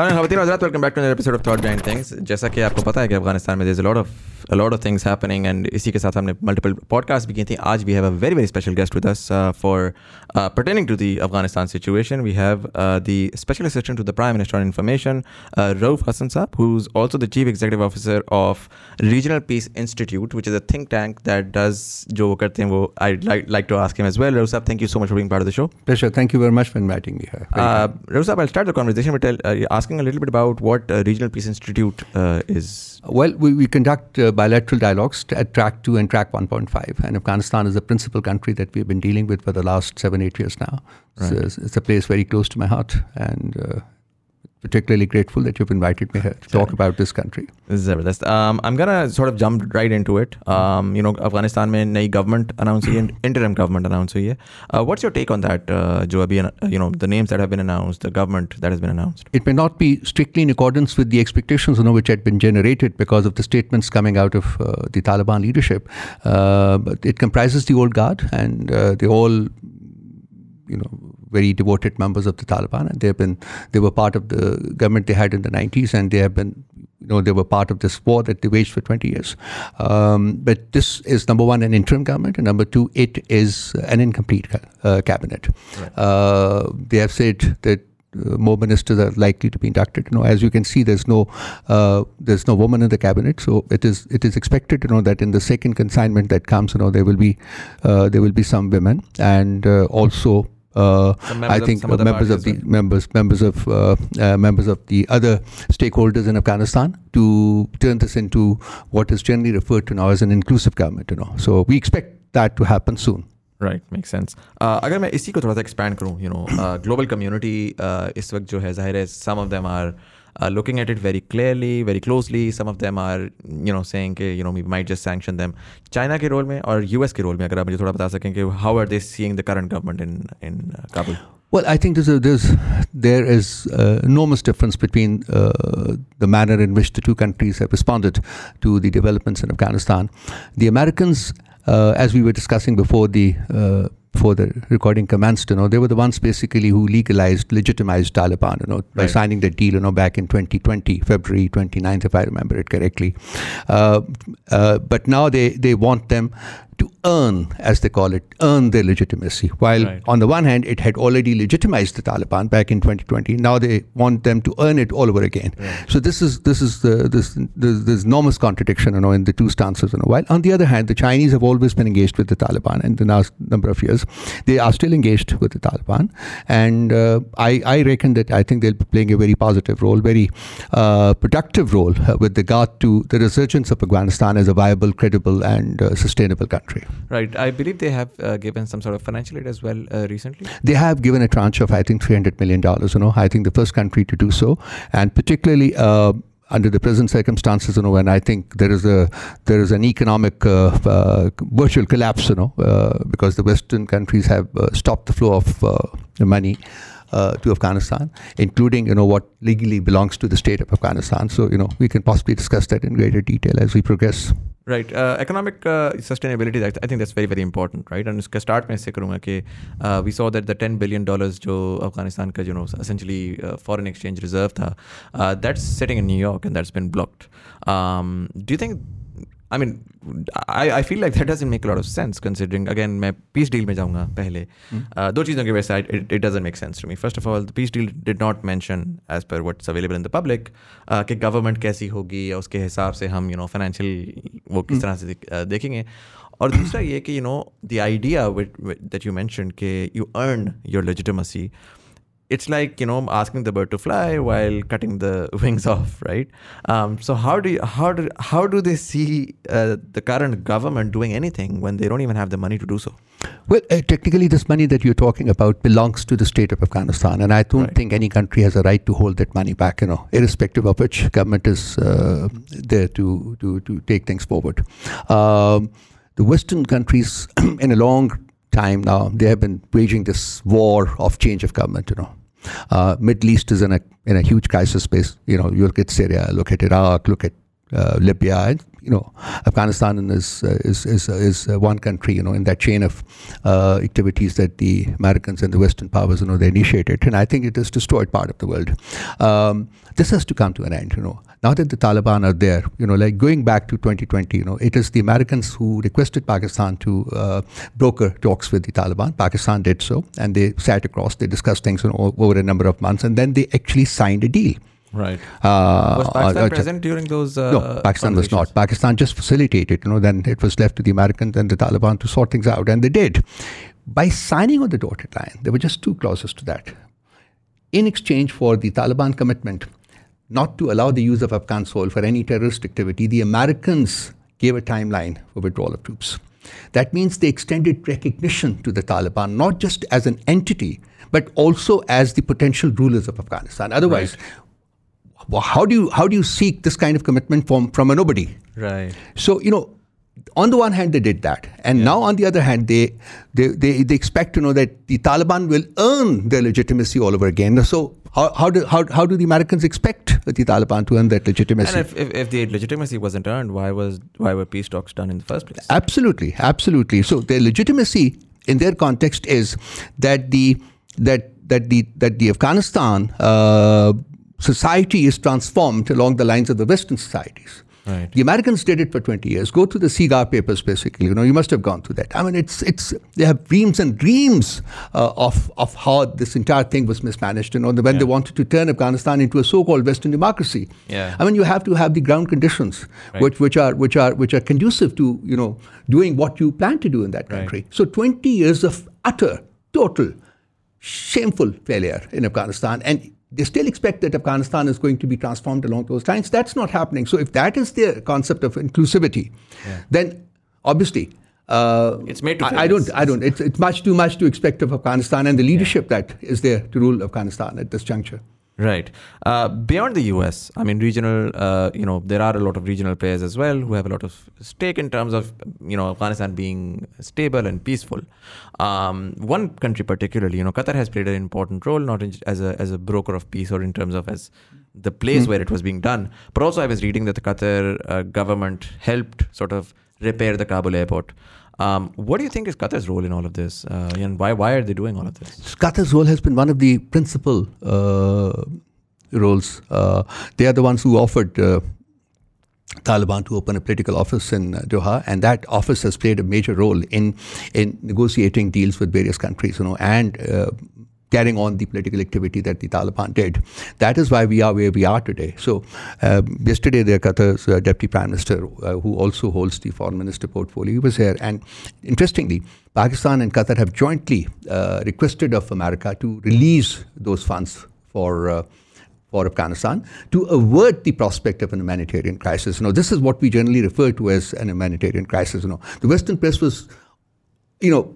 सारे खवतिन हजरात welcome back to episode of thought behind things जैसा कि आपको पता है कि अफगानिस्तान में there a lot of a lot of things happening and इसी के साथ हमने multiple podcasts भी की थी आज we have a very very special guest with us uh, for uh, pertaining to the Afghanistan situation we have uh, the special assistant to the Prime Minister on Information uh, Rauf Hassan Saab who's also the chief executive officer of Regional Peace Institute which is a think tank that does जो वो करते हैं वो I'd like, like to ask him as well Rauf Saab thank you so much for being part of the show Pleasure thank you very much for inviting me here uh, Rauf Saab I'll start the conversation with uh, asking a little bit about what uh, Regional Peace Institute uh, is well, we, we conduct uh, bilateral dialogues at track 2 and track 1.5. And Afghanistan is the principal country that we've been dealing with for the last seven, eight years now. Right. It's, it's, a place very close to my heart. And particularly grateful that you've invited me here to talk about this country. Zabardast. Um, I'm gonna sort of jump right into it. Um, you know, Afghanistan में नई government announced हुई है, interim government announced हुई है. Uh, what's your take on that? Uh, जो अभी you know the names that have been announced, the government that has been announced. It may not be strictly in accordance with the expectations, you know, which had been generated because of the statements coming out of uh, the Taliban leadership. Uh, but it comprises the old guard, and uh, they all, you know very devoted members of the Taliban, and they've been they were part of the government they had in the 90s, and they have been you know they were part of this war that they waged for 20 years. Um, but this is number one an interim government, and number two it is an incomplete uh, cabinet. Right. Uh, they have said that uh, more ministers are likely to be inducted. You know, as you can see, there's no uh, there's no woman in the cabinet, so it is it is expected, you know, that in the second consignment that comes, you know, there will be uh, there will be some women and uh, also other stakeholders in Afghanistan to translate that to happen soon right make sense اگر میں اسی کو تھوڑا سا expand کروں you know global community اس وقت جو ہے ظاہر ہے some of them are uh, looking at it very clearly, very closely. Some of them are, you know, saying कि you know we might just sanction them. China के role में और US के रोल में अगर आप मुझे थोड़ा बता सकें कि how are they seeing the current government in in uh, Kabul? Well, I think there's, a, there's there is uh, enormous difference between uh, the manner in which the two countries have responded to the developments in Afghanistan. The Americans, uh, as we were discussing before the before the recording commands you know, they were the ones basically who legalized, legitimized Taliban, you know, by right. signing the deal, you know, back in 2020, February 29th, if I remember it correctly. Uh, uh, but now they, they want them to earn, as they call it, earn their legitimacy. While right. on the one hand, it had already legitimized the Taliban back in 2020. Now they want them to earn it all over again. Right. So this is this is the this there's, there's enormous contradiction, you know, in the two stances. You know, while on the other hand, the Chinese have always been engaged with the Taliban, in the last number of years, they are still engaged with the Taliban, and uh, I I reckon that I think they'll be playing a very positive role, very uh, productive role uh, with regard to the resurgence of Afghanistan as a viable, credible, and uh, sustainable country Right. I believe they have uh, given some sort of financial aid as well uh, recently. They have given a tranche of, I think, $300 million. You know, I think the first country to do so. And particularly, uh, under the present circumstances, you know, when I think there is a there is an economic uh, uh, virtual collapse, you know, uh, because the Western countries have stopped the flow of money. to Afghanistan, including you know what legally belongs to the state of Afghanistan. So you know we can possibly discuss that in greater detail as we progress. Right economic sustainability I think that's very very important right and उसका start मैं इससे करूँगा कि we saw that the ten billion dollars जो अफगानिस्तान का जो no essentially फॉरन exchange reserve था that's setting in New York and that's been blocked do think I mean, I, I feel like that doesn't make a lot of sense considering, again, मैं peace deal में जाऊँगा पहले hmm. uh, दो चीज़ों की वजह से it, it doesn't make sense to me. First of all, the peace deal did not mention, as per what's available in the public, uh, कि government कैसी होगी या उसके हिसाब से हम, you know, financial वो किस hmm. तरह से uh, देखेंगे और दूसरा ये कि you know the idea with, with, that you mentioned कि you earn your legitimacy it's like you know asking the bird to fly while cutting the wings off right? Um, so how do you how do how do they see uh, the current government doing anything when they don't even have the money to do so? Well uh, technically this money that you're talking about belongs to the state of afghanistan and i don't right. think any country has a right to hold that money back you know irrespective of which government is uh, there to, to to take things forward. Um, the western countries in a long time now they have been waging this war of change of government you know uh, Middle East is in a in a huge crisis space. You know, you look at Syria, look at Iraq, look at uh, Libya, and you know, Afghanistan is uh, is is, is uh, one country, you know, in that chain of uh, activities that the Americans and the Western powers, you know, they initiated, and I think it has destroyed part of the world. Um, this has to come to an end, you know. Now that the Taliban are there, you know, like going back to 2020, you know, it is the Americans who requested Pakistan to uh, broker talks with the Taliban. Pakistan did so, and they sat across, they discussed things you know, over a number of months, and then they actually signed a deal. Right. Uh, was Pakistan uh, uh, present during those? Uh, no, Pakistan was not. Pakistan just facilitated. You know, then it was left to the Americans and the Taliban to sort things out, and they did. By signing on the dotted line, there were just two clauses to that. In exchange for the Taliban commitment not to allow the use of Afghan soil for any terrorist activity, the Americans gave a timeline for withdrawal of troops. That means they extended recognition to the Taliban, not just as an entity, but also as the potential rulers of Afghanistan. Otherwise, well, how do you how do you seek this kind of commitment from from a nobody? Right. So you know, on the one hand they did that, and now on the other hand they, they they they expect to know that the Taliban will earn their legitimacy all over again. So how how do how, how do the Americans expect the Taliban to earn that legitimacy? And if, if, if the legitimacy wasn't earned, why was why were peace talks done in the first place? Absolutely, absolutely. So their legitimacy in their context is that the that that the that the Afghanistan uh, society is transformed along the lines of the Western societies. Right. The Americans did it for 20 years. Go through the SIGAR papers, basically. You know, you must have gone through that. I mean, it's it's they have dreams and dreams uh, of of how this entire thing was mismanaged. You know, when they wanted to turn Afghanistan into a so-called Western democracy. Yeah. I mean, you have to have the ground conditions, Right. which which are which are which are conducive to you know doing what you plan to do in that Right. country. So 20 years of utter, total, shameful failure in Afghanistan, and they still expect that Afghanistan is going to be transformed along those lines. That's not happening. So if that is their concept of inclusivity, then obviously. Uh, It's made to I. I don't. I don't. It's, it's much too much to expect of Afghanistan and the leadership that is there to rule Afghanistan at this juncture. Right. Uh, beyond the US, I mean, regional, uh, you know, there are a lot of regional players as well who have a lot of stake in terms of, you know, Afghanistan being stable and peaceful. Um, one country particularly, you know, Qatar has played an important role, not in, as a as a broker of peace or in terms of as the place where it was being done, but also I was reading that the Qatar uh, government helped sort of repair the Kabul airport. Um, what do you think is Qatar's role in all of this, uh, and why why are they doing all of this? Qatar's role has been one of the principal uh, roles. Uh, they are the ones who offered uh, Taliban to open a political office in uh, Doha, and that office has played a major role in in negotiating deals with various countries, you know, and uh, carrying on the political activity that the Taliban did. That is why we are where we are today. So, um, yesterday, the Qatar's uh, deputy prime minister, uh, who also holds the foreign minister portfolio, he was here. And interestingly, Pakistan and Qatar have jointly uh, requested of America to release those funds for. Uh, for Afghanistan to avert the prospect of an humanitarian crisis. You know, this is what we generally refer to as an humanitarian crisis. You know, the Western press was, you know,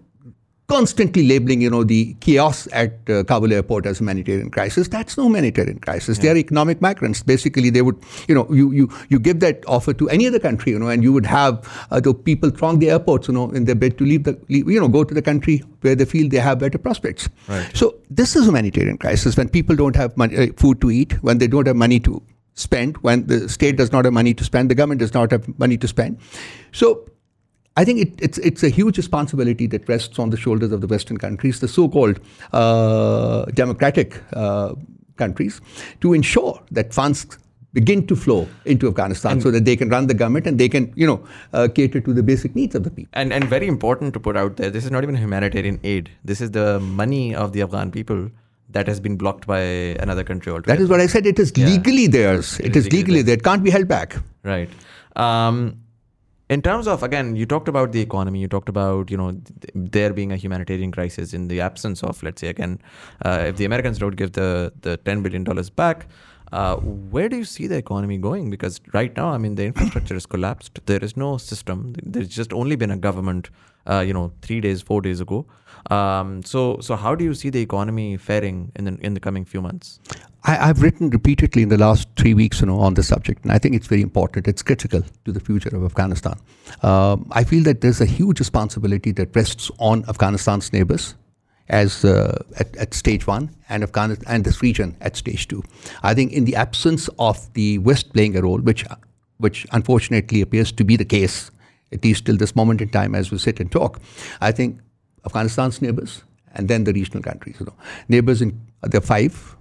constantly labeling, you know, the chaos at uh, Kabul airport as humanitarian crisis. That's no humanitarian crisis. They are economic migrants. Basically, they would, you know, you, you, you give that offer to any other country, you know, and you would have uh, the people throng the airports, you know, in their bid to leave the, leave, you know, go to the country where they feel they have better prospects. Right. So this is humanitarian crisis when people don't have money, uh, food to eat, when they don't have money to spend, when the state does not have money to spend, the government does not have money to spend. So I think it, it's it's a huge responsibility that rests on the shoulders of the Western countries, the so-called uh, democratic uh, countries, to ensure that funds begin to flow into Afghanistan so that they can run the government and they can, you know, uh, cater to the basic needs of the people. And and very important to put out there, this is not even humanitarian aid. This is the money of the Afghan people that has been blocked by another country altogether. That is what I said. It is Yeah. legally theirs. It it is is legally legally there. It can't be held back. right. Um, in terms of again, you talked about the economy. You talked about you know th- there being a humanitarian crisis in the absence of let's say again, uh, if the Americans don't give the the ten billion dollars back. Uh, where do you see the economy going? Because right now, I mean, the infrastructure is collapsed. There is no system. There's just only been a government, uh, you know, three days, four days ago. Um, so, so how do you see the economy faring in the in the coming few months? I, I've written repeatedly in the last three weeks, you know, on this subject, and I think it's very important. It's critical to the future of Afghanistan. Um, I feel that there's a huge responsibility that rests on Afghanistan's neighbors as uh, at, at stage one and Afghanistan and this region at stage two. I think in the absence of the West playing a role, which which unfortunately appears to be the case, at least till this moment in time as we sit and talk, I think Afghanistan's neighbors and then the regional countries. You know, neighbors in there are five.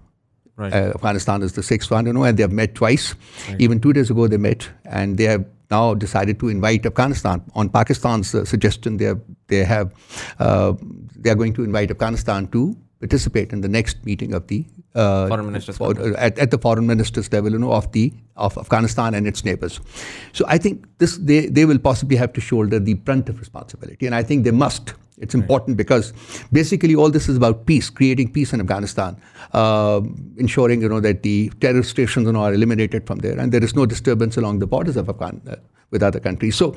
Right. Uh, Afghanistan is the sixth one, you know, and they have met twice. Right. Even two days ago, they met, and they have now decided to invite Afghanistan. On Pakistan's uh, suggestion, they have, they have uh, they are going to invite Afghanistan to participate in the next meeting of the uh, foreign ministers for, uh, at, at the foreign ministers level, you know, of the of Afghanistan and its neighbors. So I think this they they will possibly have to shoulder the brunt of responsibility, and I think they must it's important because basically all this is about peace, creating peace in Afghanistan, uh, ensuring you know that the terrorist stations are eliminated from there, and there is no disturbance along the borders of Afghanistan uh, with other countries. So,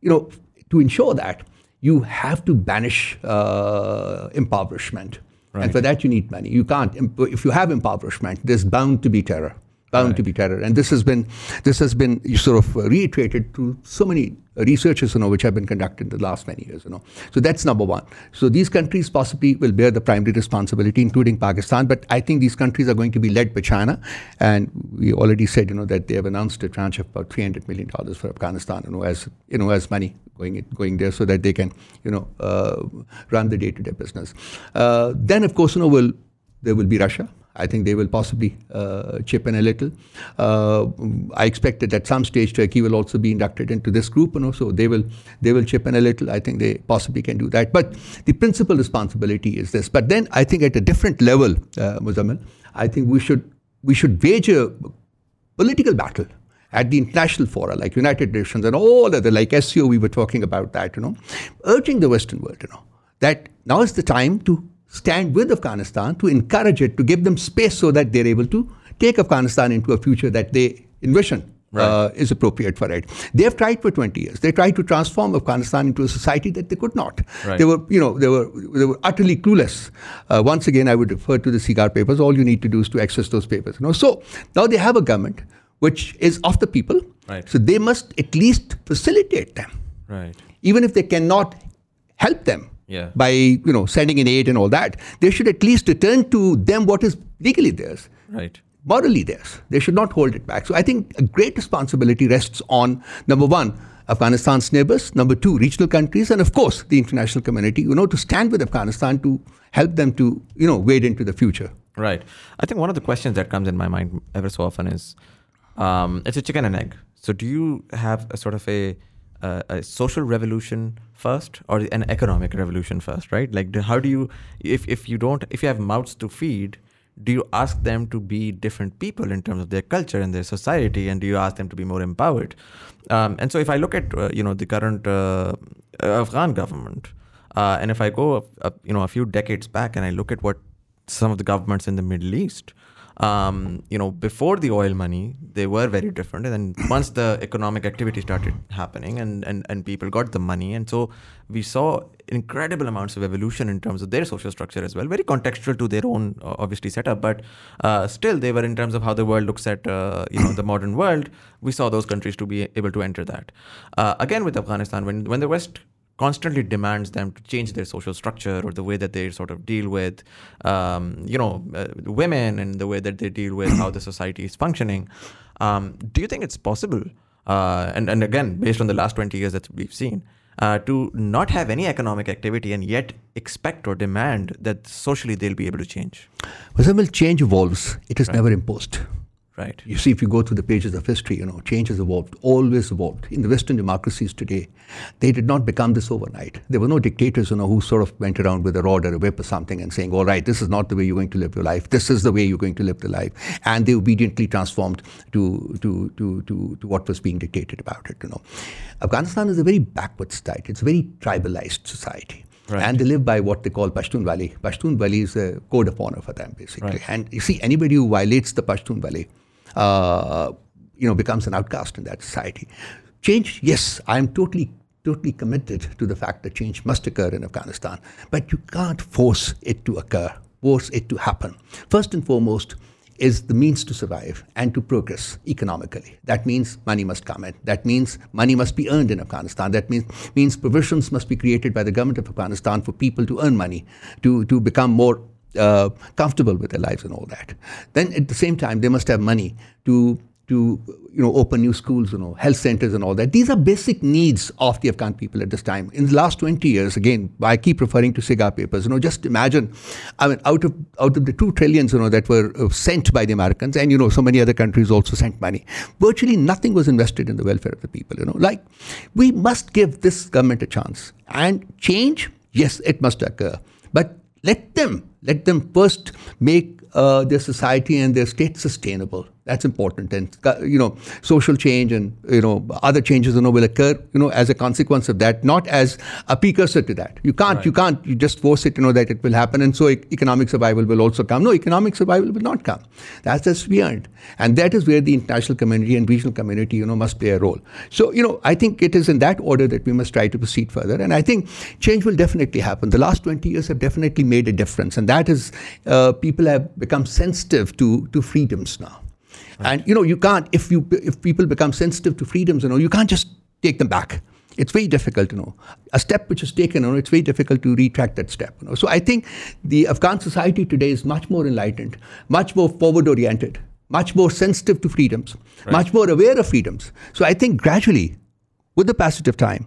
you know, to ensure that, you have to banish uh, impoverishment, right. and for that you need money. You can't. If you have impoverishment, there's bound to be terror bound right. to be terror. And this has been this has been sort of reiterated to so many researches, you know, which have been conducted in the last many years, you know. So that's number one. So these countries possibly will bear the primary responsibility, including Pakistan. But I think these countries are going to be led by China, and we already said, you know, that they have announced a tranche of about 300 million dollars for Afghanistan, you know, as you know, as money going going there, so that they can, you know, uh, run the day-to-day business. Uh, then, of course, you know, will there will be Russia. I think they will possibly uh, chip in a little. Uh, I expect that at some stage Turkey will also be inducted into this group, you know, so they will they will chip in a little. I think they possibly can do that. But the principal responsibility is this. But then I think at a different level, uh, Muzammil, I think we should we should wage a political battle at the international fora like United Nations and all other like SCO. We were talking about that, you know, urging the Western world, you know, that now is the time to stand with Afghanistan to encourage it, to give them space so that they're able to take Afghanistan into a future that they envision Right. Uh, is appropriate for it. They have tried for 20 years. They tried to transform Afghanistan into a society that they could not. Right. They were, you know, they were they were utterly clueless. Uh, once again, I would refer to the SIGAR papers. All you need to do is to access those papers. You know, so now they have a government which is of the people. Right. So they must at least facilitate them. Right. Even if they cannot help them yeah. by you know sending in aid and all that. They should at least return to them what is legally theirs. Right. Morally theirs. They should not hold it back. So I think a great responsibility rests on number one, Afghanistan's neighbors, number two, regional countries, and of course the international community, you know, to stand with Afghanistan to help them to, you know, wade into the future. Right. I think one of the questions that comes in my mind ever so often is um, it's a chicken and egg. So do you have a sort of a uh, a social revolution first or an economic revolution first right? Like how do you if, if you don't if you have mouths to feed do you ask them to be different people in terms of their culture and their society? And do you ask them to be more empowered? Um, and so if i look at uh, you know the current uh, afghan government uh, and if i go a, a, you know a few decades back and i look at what some of the governments in the middle east um, you know, before the oil money, they were very different. And then once the economic activity started happening and, and, and people got the money, and so we saw incredible amounts of evolution in terms of their social structure as well, very contextual to their own, obviously, setup. But uh, still, they were in terms of how the world looks at, uh, you know, the modern world. We saw those countries to be able to enter that. Uh, again, with Afghanistan, when when the West constantly demands them to change their social structure or the way that they sort of deal with, um, you know, uh, women and the way that they deal with how the society is functioning. Um, do you think it's possible? Uh, and and again, based on the last twenty years that we've seen, uh, to not have any economic activity and yet expect or demand that socially they'll be able to change. Well, change evolves. It is right. never imposed. Right. You see, if you go through the pages of history, you know, change has evolved, always evolved. In the Western democracies today, they did not become this overnight. There were no dictators, you know, who sort of went around with a rod or a whip or something and saying, all right, this is not the way you're going to live your life. This is the way you're going to live the life. And they obediently transformed to, to, to, to, to what was being dictated about it, you know. Afghanistan is a very backward society. It's a very tribalized society. Right. And they live by what they call Pashtunwali. Pashtun Wali is a code of honor for them, basically. Right. And you see, anybody who violates the Pashtunwali, uh, you know, becomes an outcast in that society. Change, yes, I'm totally, totally committed to the fact that change must occur in Afghanistan, but you can't force it to occur, force it to happen. First and foremost, is the means to survive and to progress economically. That means money must come in. That means money must be earned in Afghanistan. That means, means provisions must be created by the government of Afghanistan for people to earn money, to, to become more uh, comfortable with their lives and all that. Then at the same time, they must have money to to you know open new schools, you know, health centers and all that. These are basic needs of the Afghan people at this time. In the last 20 years, again, I keep referring to SIGAR papers. You know, just imagine, I mean, out of out of the two trillions, you know, that were uh, sent by the Americans, and you know, so many other countries also sent money. Virtually nothing was invested in the welfare of the people. You know, like we must give this government a chance and change. Yes, it must occur, but let them let them first make uh, their society and their state sustainable that's important, and you know, social change and you know other changes you know will occur you know as a consequence of that, not as a precursor to that. You can't, right. you can't, you just force it you know that it will happen, and so economic survival will also come. No, economic survival will not come. That's just beyond, and that is where the international community and regional community you know must play a role. So you know, I think it is in that order that we must try to proceed further, and I think change will definitely happen. The last 20 years have definitely made a difference, and that is uh, people have become sensitive to to freedoms now. Right. And you know, you can't if you if people become sensitive to freedoms, you know, you can't just take them back. It's very difficult, you know. A step which is taken, you know, it's very difficult to retract that step. You know. So I think the Afghan society today is much more enlightened, much more forward oriented, much more sensitive to freedoms, right. much more aware of freedoms. So I think gradually, with the passage of time,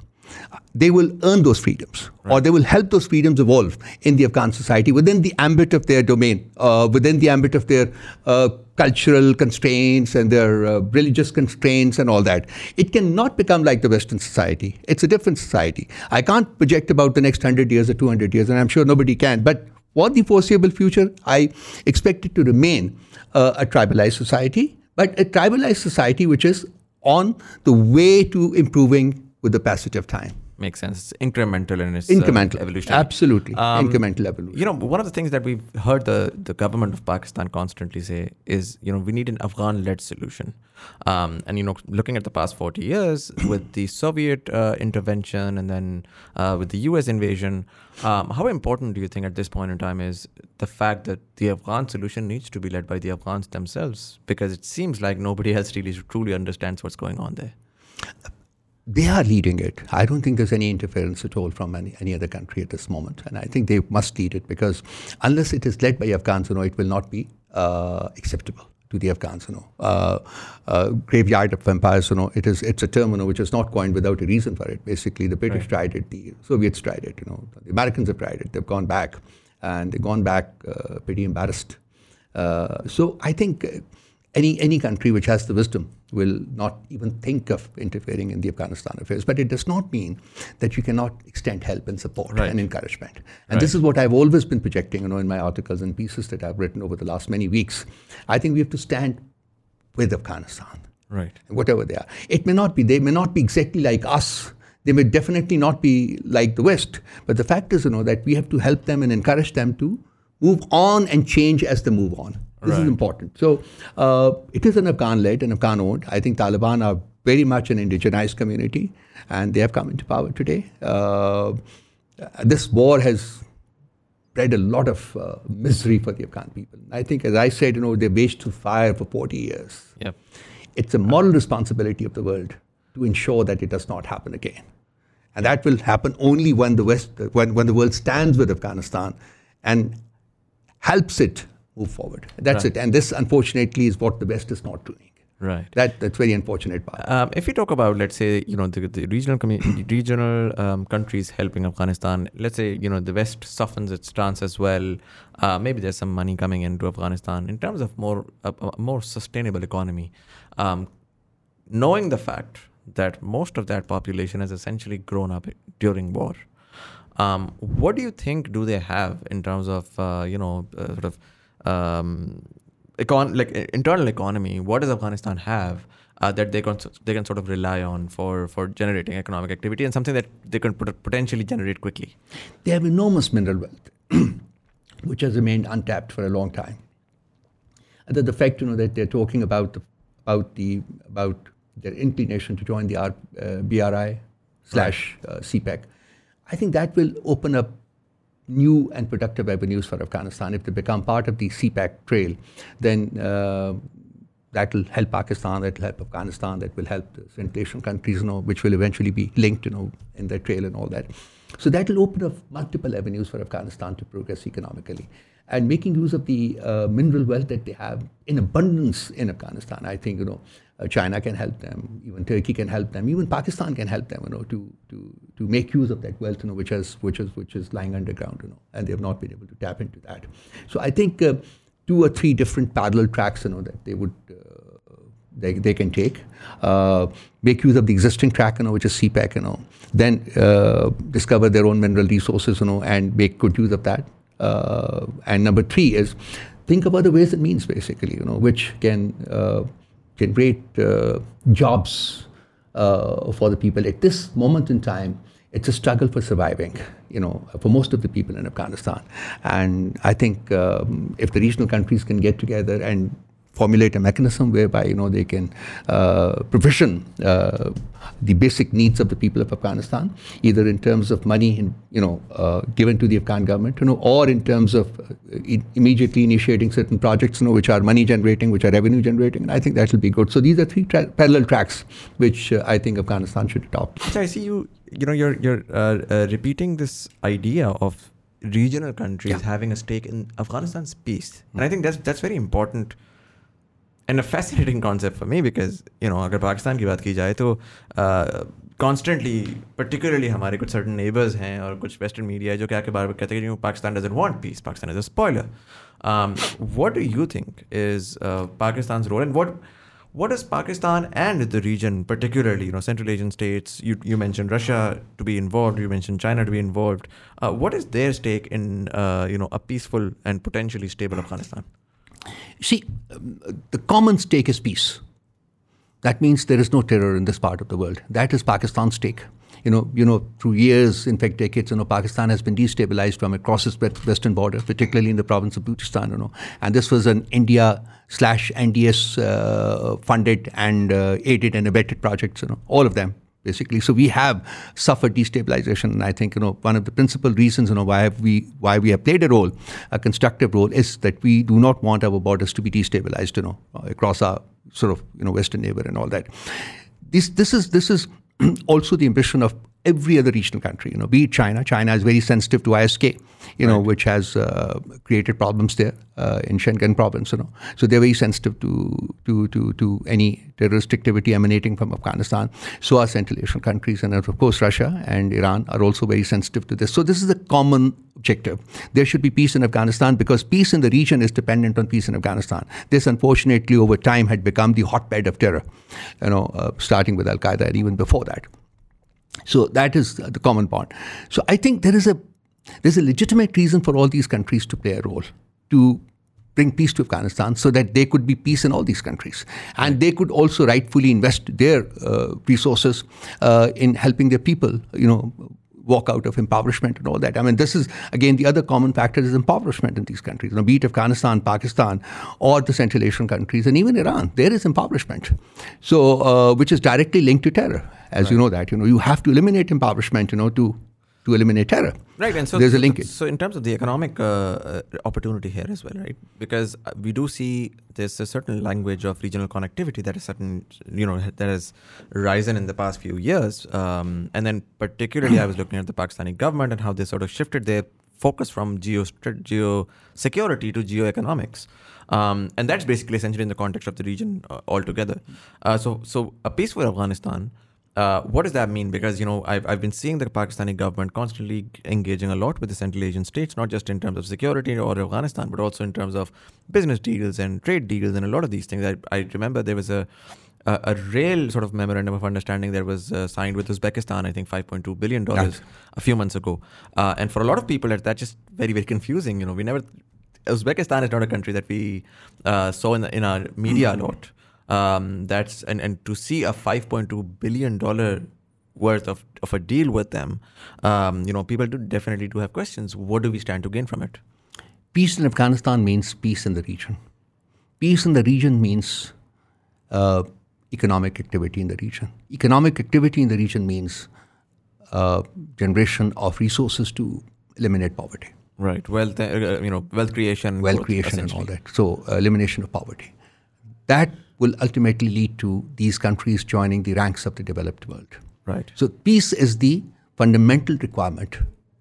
they will earn those freedoms right. or they will help those freedoms evolve in the Afghan society within the ambit of their domain, uh, within the ambit of their uh, cultural constraints and their uh, religious constraints and all that. It cannot become like the Western society. It's a different society. I can't project about the next 100 years or 200 years, and I'm sure nobody can. But for the foreseeable future, I expect it to remain uh, a tribalized society, but a tribalized society which is on the way to improving with the passage of time. Makes sense. It's incremental in its uh, incremental uh, evolution. Absolutely, um, incremental evolution. You know, one of the things that we've heard the the government of Pakistan constantly say is, you know, we need an Afghan-led solution. Um, and you know, looking at the past forty years with the Soviet uh, intervention and then uh, with the U.S. invasion, um, how important do you think at this point in time is the fact that the Afghan solution needs to be led by the Afghans themselves? Because it seems like nobody else really truly understands what's going on there they are leading it. I don't think there's any interference at all from any, any other country at this moment. And I think they must lead it because unless it is led by Afghans, you know, it will not be uh, acceptable to the Afghans. You know, uh, uh, graveyard of empires. You know, it is it's a term you know, which is not coined without a reason for it. Basically, the British right. tried it, the Soviets tried it. You know, the Americans have tried it. They've gone back, and they've gone back uh, pretty embarrassed. Uh, so I think any, any country which has the wisdom will not even think of interfering in the Afghanistan affairs. But it does not mean that you cannot extend help and support right. and encouragement. And right. this is what I've always been projecting, you know, in my articles and pieces that I've written over the last many weeks. I think we have to stand with Afghanistan. Right. Whatever they are. It may not be, they may not be exactly like us. They may definitely not be like the West. But the fact is, you know, that we have to help them and encourage them to move on and change as they move on. This right. is important. So uh, it is an Afghan-led and Afghan-owned. I think Taliban are very much an indigenized community, and they have come into power today. Uh, this war has bred a lot of uh, misery for the Afghan people. I think, as I said, you know, they waged through fire for 40 years. Yep. It's a moral responsibility of the world to ensure that it does not happen again. And that will happen only when the West, when, when the world stands with Afghanistan and helps it move forward. That's right. it. And this, unfortunately, is what the West is not doing. Right. That that's very unfortunate part. Um, if you talk about, let's say, you know, the, the regional commu- regional um, countries helping Afghanistan, let's say, you know, the West softens its stance as well. Uh, maybe there's some money coming into Afghanistan in terms of more a, a more sustainable economy. Um, knowing the fact that most of that population has essentially grown up during war, um, what do you think do they have in terms of, uh, you know, uh, sort of um, econ- like internal economy, what does Afghanistan have uh, that they can they can sort of rely on for for generating economic activity and something that they can potentially generate quickly? They have enormous mineral wealth, which has remained untapped for a long time. And the, the fact you know that they're talking about the, about the about their inclination to join the R, uh, BRI slash uh, CPEC, I think that will open up new and productive avenues for Afghanistan. If they become part of the CPEC trail, then uh, that will help Pakistan, that will help Afghanistan, that will help the Central Asian countries, you know, which will eventually be linked, you know, in that trail and all that. So that will open up multiple avenues for Afghanistan to progress economically. And making use of the uh, mineral wealth that they have in abundance in Afghanistan, I think, you know, China can help them, even Turkey can help them, even Pakistan can help them, you know, to, to, to make use of that wealth, you know, which is, which is, which is lying underground, you know, and they have not been able to tap into that. So I think uh, two or three different parallel tracks, you know, that they would, uh, they, they can take, uh, make use of the existing track, you know, which is CPEC, you know, then uh, discover their own mineral resources, you know, and make good use of that. Uh, and number three is think about the ways and means, basically, you know, which can generate uh, jobs uh, for the people. At this moment in time, it's a struggle for surviving, you know, for most of the people in Afghanistan. And I think um, if the regional countries can get together and formulate a mechanism whereby you know they can uh, provision uh, the basic needs of the people of Afghanistan, either in terms of money, in, you know, uh, given to the Afghan government, you know, or in terms of uh, immediately initiating certain projects, you know, which are money generating, which are revenue generating, and I think that will be good. So these are three tra- parallel tracks which uh, I think Afghanistan should adopt. So I see you. You know, you're you're uh, uh, repeating this idea of regional countries yeah. having a stake in Afghanistan's peace, mm-hmm. and I think that's that's very important and a fascinating concept for me because you know अगर पाकिस्तान की बात की जाए तो constantly particularly हमारे कुछ certain neighbours हैं और कुछ वेस्टर्न मीडिया है जो क्या के बारे में कहते हैं कि Pakistan doesn't want peace Pakistan is a spoiler what do you think is uh, Pakistan's role and what what does Pakistan and the region, particularly you know Central Asian states, you you mentioned Russia to be involved, you mentioned China to be involved. Uh, what is their stake in uh, you know a peaceful and potentially stable Afghanistan? See, the common stake is peace. That means there is no terror in this part of the world. That is Pakistan's stake. You know, you know, through years, in fact, decades, you know, Pakistan has been destabilized from across its western border, particularly in the province of Balochistan. You know, and this was an India slash NDS uh, funded and uh, aided and abetted projects. You know, all of them basically. So we have suffered destabilization, and I think you know one of the principal reasons you know why we why we have played a role, a constructive role, is that we do not want our borders to be destabilized, you know, across our sort of you know western neighbor and all that. This this is this is also the ambition of every other regional country. You know, be it China. China is very sensitive to ISK, you know, which has uh, created problems there uh, in Xinjiang province. You know, so they're very sensitive to to to to any terrorist activity emanating from Afghanistan. So are Central Asian countries, and of course Russia and Iran are also very sensitive to this. So this is a common objective. There should be peace in Afghanistan because peace in the region is dependent on peace in Afghanistan. This, unfortunately, over time had become the hotbed of terror. You know, uh, starting with Al Qaeda and even before that. So that is the common bond. So I think there is a there's a legitimate reason for all these countries to play a role to bring peace to Afghanistan so that there could be peace in all these countries. And they could also rightfully invest their uh, resources uh, in helping their people, you know, walk out of impoverishment and all that. I mean, this is, again, the other common factor is impoverishment in these countries. You know, be it Afghanistan, Pakistan, or the Central Asian countries, and even Iran, there is impoverishment. So, uh, which is directly linked to terror as right. you know that. You know, you have to eliminate impoverishment, you know, to to eliminate terror. Right, and so there's a linkage. So, in terms of the economic uh, uh, opportunity here as well, right? Because uh, we do see there's a certain language of regional connectivity that is certain, you know, that has risen in the past few years. Um, and then, particularly, I was looking at the Pakistani government and how they sort of shifted their focus from geo geo security to geoeconomics. Um, and that's basically essentially in the context of the region uh, altogether. Uh, so, so a peaceful Afghanistan uh, what does that mean? Because you know, I've I've been seeing the Pakistani government constantly engaging a lot with the Central Asian states, not just in terms of security or Afghanistan, but also in terms of business deals and trade deals and a lot of these things. I I remember there was a a, a real sort of memorandum of understanding that was uh, signed with Uzbekistan, I think 5.2 billion dollars a few months ago. Uh, and for a lot of people, that's just very very confusing. You know, we never Uzbekistan is not a country that we uh, saw in the, in our media a lot. Um, that's and, and to see a 5.2 billion dollar worth of, of a deal with them, um, you know, people do definitely do have questions. What do we stand to gain from it? Peace in Afghanistan means peace in the region. Peace in the region means uh, economic activity in the region. Economic activity in the region means uh, generation of resources to eliminate poverty. Right. Wealth, uh, you know, wealth creation. Wealth creation and all that. So, uh, elimination of poverty. That will ultimately lead to these countries joining the ranks of the developed world. Right. So peace is the fundamental requirement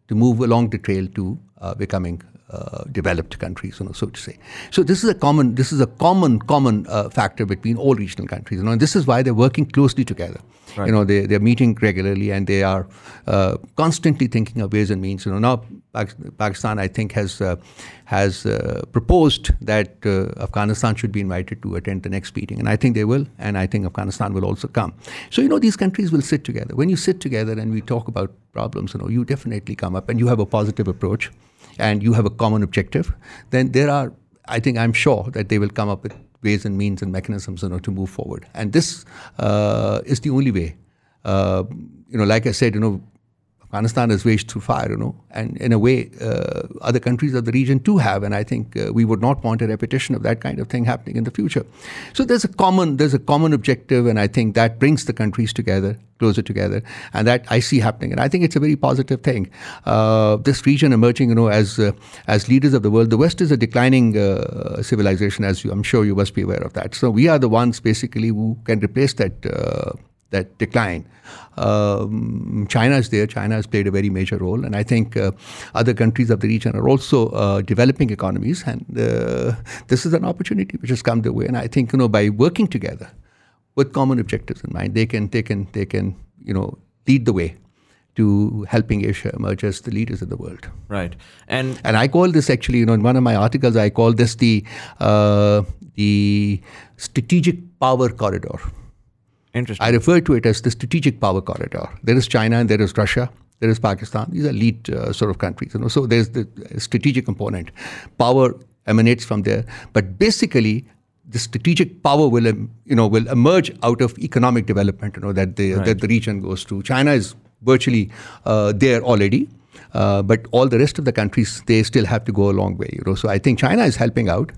to move along the trail to uh, becoming uh, developed countries, you know, so to say. So this is a common, this is a common, common uh, factor between all regional countries, you know, and this is why they're working closely together. Right. You know, they, they're meeting regularly and they are uh, constantly thinking of ways and means. You know, now Pakistan, I think, has uh, has uh, proposed that uh, Afghanistan should be invited to attend the next meeting, and I think they will, and I think Afghanistan will also come. So you know, these countries will sit together. When you sit together and we talk about problems, you know, you definitely come up and you have a positive approach, and you have a common objective. Then there are, I think, I'm sure that they will come up with ways and means and mechanisms you know, to move forward. And this uh, is the only way. Uh, you know, like I said, you know, Afghanistan has waged through fire, you know, and in a way, uh, other countries of the region too have, and I think uh, we would not want a repetition of that kind of thing happening in the future. So there's a common there's a common objective, and I think that brings the countries together, closer together, and that I see happening, and I think it's a very positive thing. Uh, this region emerging, you know, as uh, as leaders of the world, the West is a declining uh, civilization, as you, I'm sure you must be aware of that. So we are the ones basically who can replace that uh, that decline. Um, China is there. China has played a very major role, and I think uh, other countries of the region are also uh, developing economies, and this is an opportunity which has come their way. And I think you know by working together with common objectives in mind, they can they can they can you know lead the way to helping Asia emerge as the leaders of the world. Right, and and I call this actually, you know, in one of my articles, I call this the uh, the strategic power corridor. Interesting. I refer to it as the strategic power corridor. There is China and there is Russia. There is Pakistan. These are lead uh, sort of countries. You know, so there's the strategic component. Power emanates from there, but basically the strategic power will you know will emerge out of economic development. You know that the right. that the region goes through. China is virtually uh, there already. Uh, but all the rest of the countries, they still have to go a long way. You know, so I think China is helping out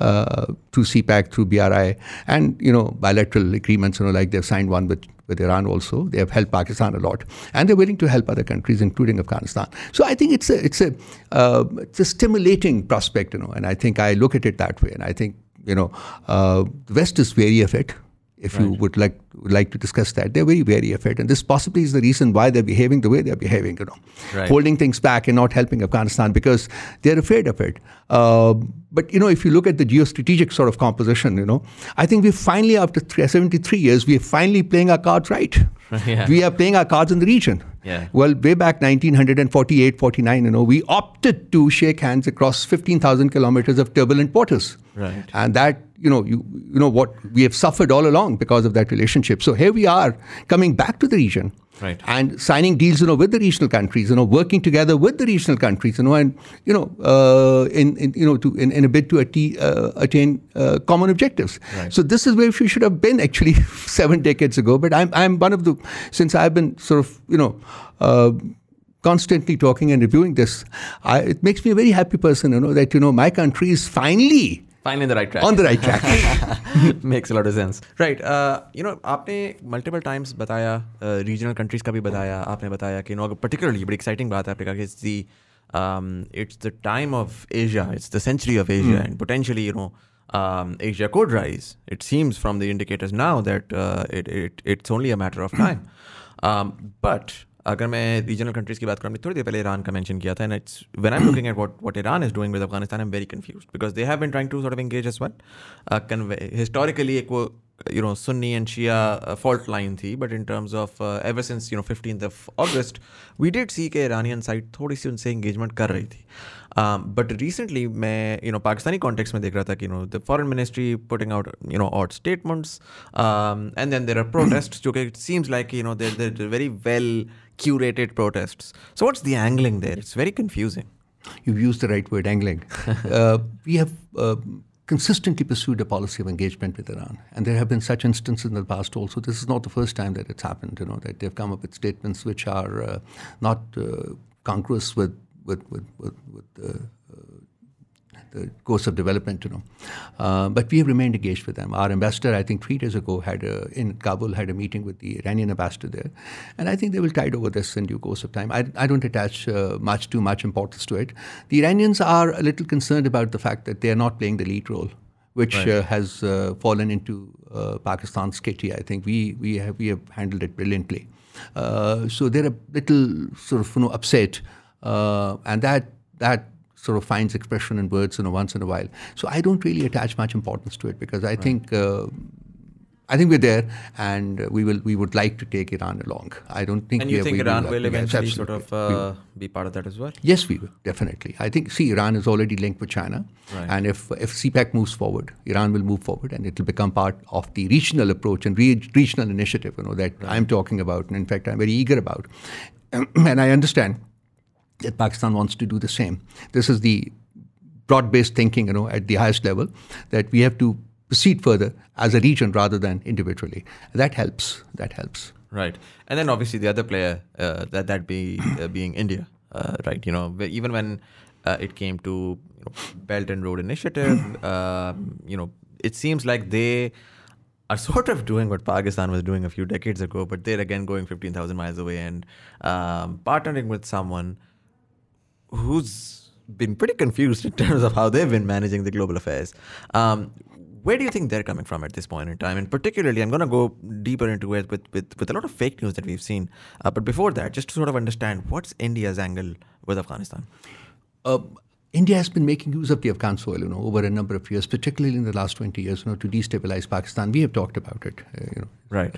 uh, through CPEC, through BRI, and you know bilateral agreements. You know, like they've signed one with with Iran also. They have helped Pakistan a lot, and they're willing to help other countries, including Afghanistan. So I think it's a it's a uh, it's a stimulating prospect, you know, and I think I look at it that way, and I think you know uh, the West is wary of it if right. you would like would like to discuss that. They're very wary of it, and this possibly is the reason why they're behaving the way they're behaving. You know, right. holding things back and not helping Afghanistan because they're afraid of it. Uh, but you know, if you look at the geostrategic sort of composition, you know, I think we finally, after 73 years, we are finally playing our cards right. yeah. We are playing our cards in the region. Yeah. Well, way back 1948, 49, you know, we opted to shake hands across 15,000 kilometers of turbulent waters. Right. And that, you know, you, you know what we have suffered all along because of that relationship. So here we are coming back to the region right. and signing deals, you know, with the regional countries, you know, working together with the regional countries, you know, and you know, uh, in, in, you know, to in, in a bid to atti- uh, attain uh, common objectives. Right. So this is where we should have been actually seven decades ago. But I'm I'm one of the since I've been sort of you know. Uh, constantly talking and reviewing this, I, it makes me a very happy person, you know, that, you know, my country is finally finally in the right track. On the right track. Makes a lot of sense. Right. Uh, you know, आपने multiple times बताया uh, regional countries का भी बताया आपने बताया कि you know particularly बड़ी exciting बात है आपने कहा कि it's the um, it's the time of Asia, it's the century of Asia, mm. and potentially you know. Um, Asia could rise. It seems from the indicators now that uh, it, it it's only a matter of time. Um, but अगर मैं regional countries की बात करूँ थोड़ी देर पहले Iran का mention किया था and it's when I am looking at what what Iran is doing with Afghanistan I am very confuse because they have been trying to sort of engage as well historically एक वो you know Sunni and Shia fault line थी but in terms of uh, ever since you know 15th of August we did see कि Iranian थोड़ी सी उनसे engagement कर रही थी. But um, recently मैं यू नो पाकिस्तानी कॉन्टेक्स में देख रहा था कि know the foreign ministry putting out you know ought statements and then there are protest जो कि it seems like you know there there very well curated protests. So what's the angling there? It's very confusing. You've used the right word, angling. uh, we have uh, consistently pursued a policy of engagement with Iran, and there have been such instances in the past also. This is not the first time that it's happened. You know that they've come up with statements which are uh, not uh, congruous with with with with, with the, uh, the course of development, you know. Uh, but we have remained engaged with them. Our ambassador, I think, three days ago had a, in Kabul had a meeting with the Iranian ambassador there, and I think they will tide over this in due course of time. I, I don't attach uh, much too much importance to it. The Iranians are a little concerned about the fact that they are not playing the lead role which right. uh, has uh, fallen into uh, Pakistan's kitty. I think we we have we have handled it brilliantly. Uh, so they're a little sort of you know upset uh, and that that sort of finds expression in words, you know, once in a while. So I don't really attach much importance to it because I right. think. Uh, I think we're there, and we will. We would like to take Iran along. I don't think. And you think Iran will eventually sort of uh, be part of that as well? Yes, we will definitely. I think. See, Iran is already linked with China, right. and if if CPEC moves forward, Iran will move forward, and it will become part of the regional approach and re- regional initiative. You know that right. I'm talking about, and in fact, I'm very eager about. and I understand that Pakistan wants to do the same. This is the broad-based thinking, you know, at the highest level, that we have to proceed further as a region rather than individually. That helps. That helps. Right, and then obviously the other player uh, that that be uh, being India, uh, right? You know, even when uh, it came to you know, Belt and Road Initiative, um, you know, it seems like they are sort of doing what Pakistan was doing a few decades ago, but they're again going 15,000 miles away and um, partnering with someone who's been pretty confused in terms of how they've been managing the global affairs. Um, where do you think they're coming from at this point in time? And particularly, I'm going to go deeper into it with, with, with a lot of fake news that we've seen. Uh, but before that, just to sort of understand what's India's angle with Afghanistan? Uh, India has been making use of the Afghan soil, you know, over a number of years, particularly in the last 20 years, you know, to destabilize Pakistan. We have talked about it, uh, you know. Right.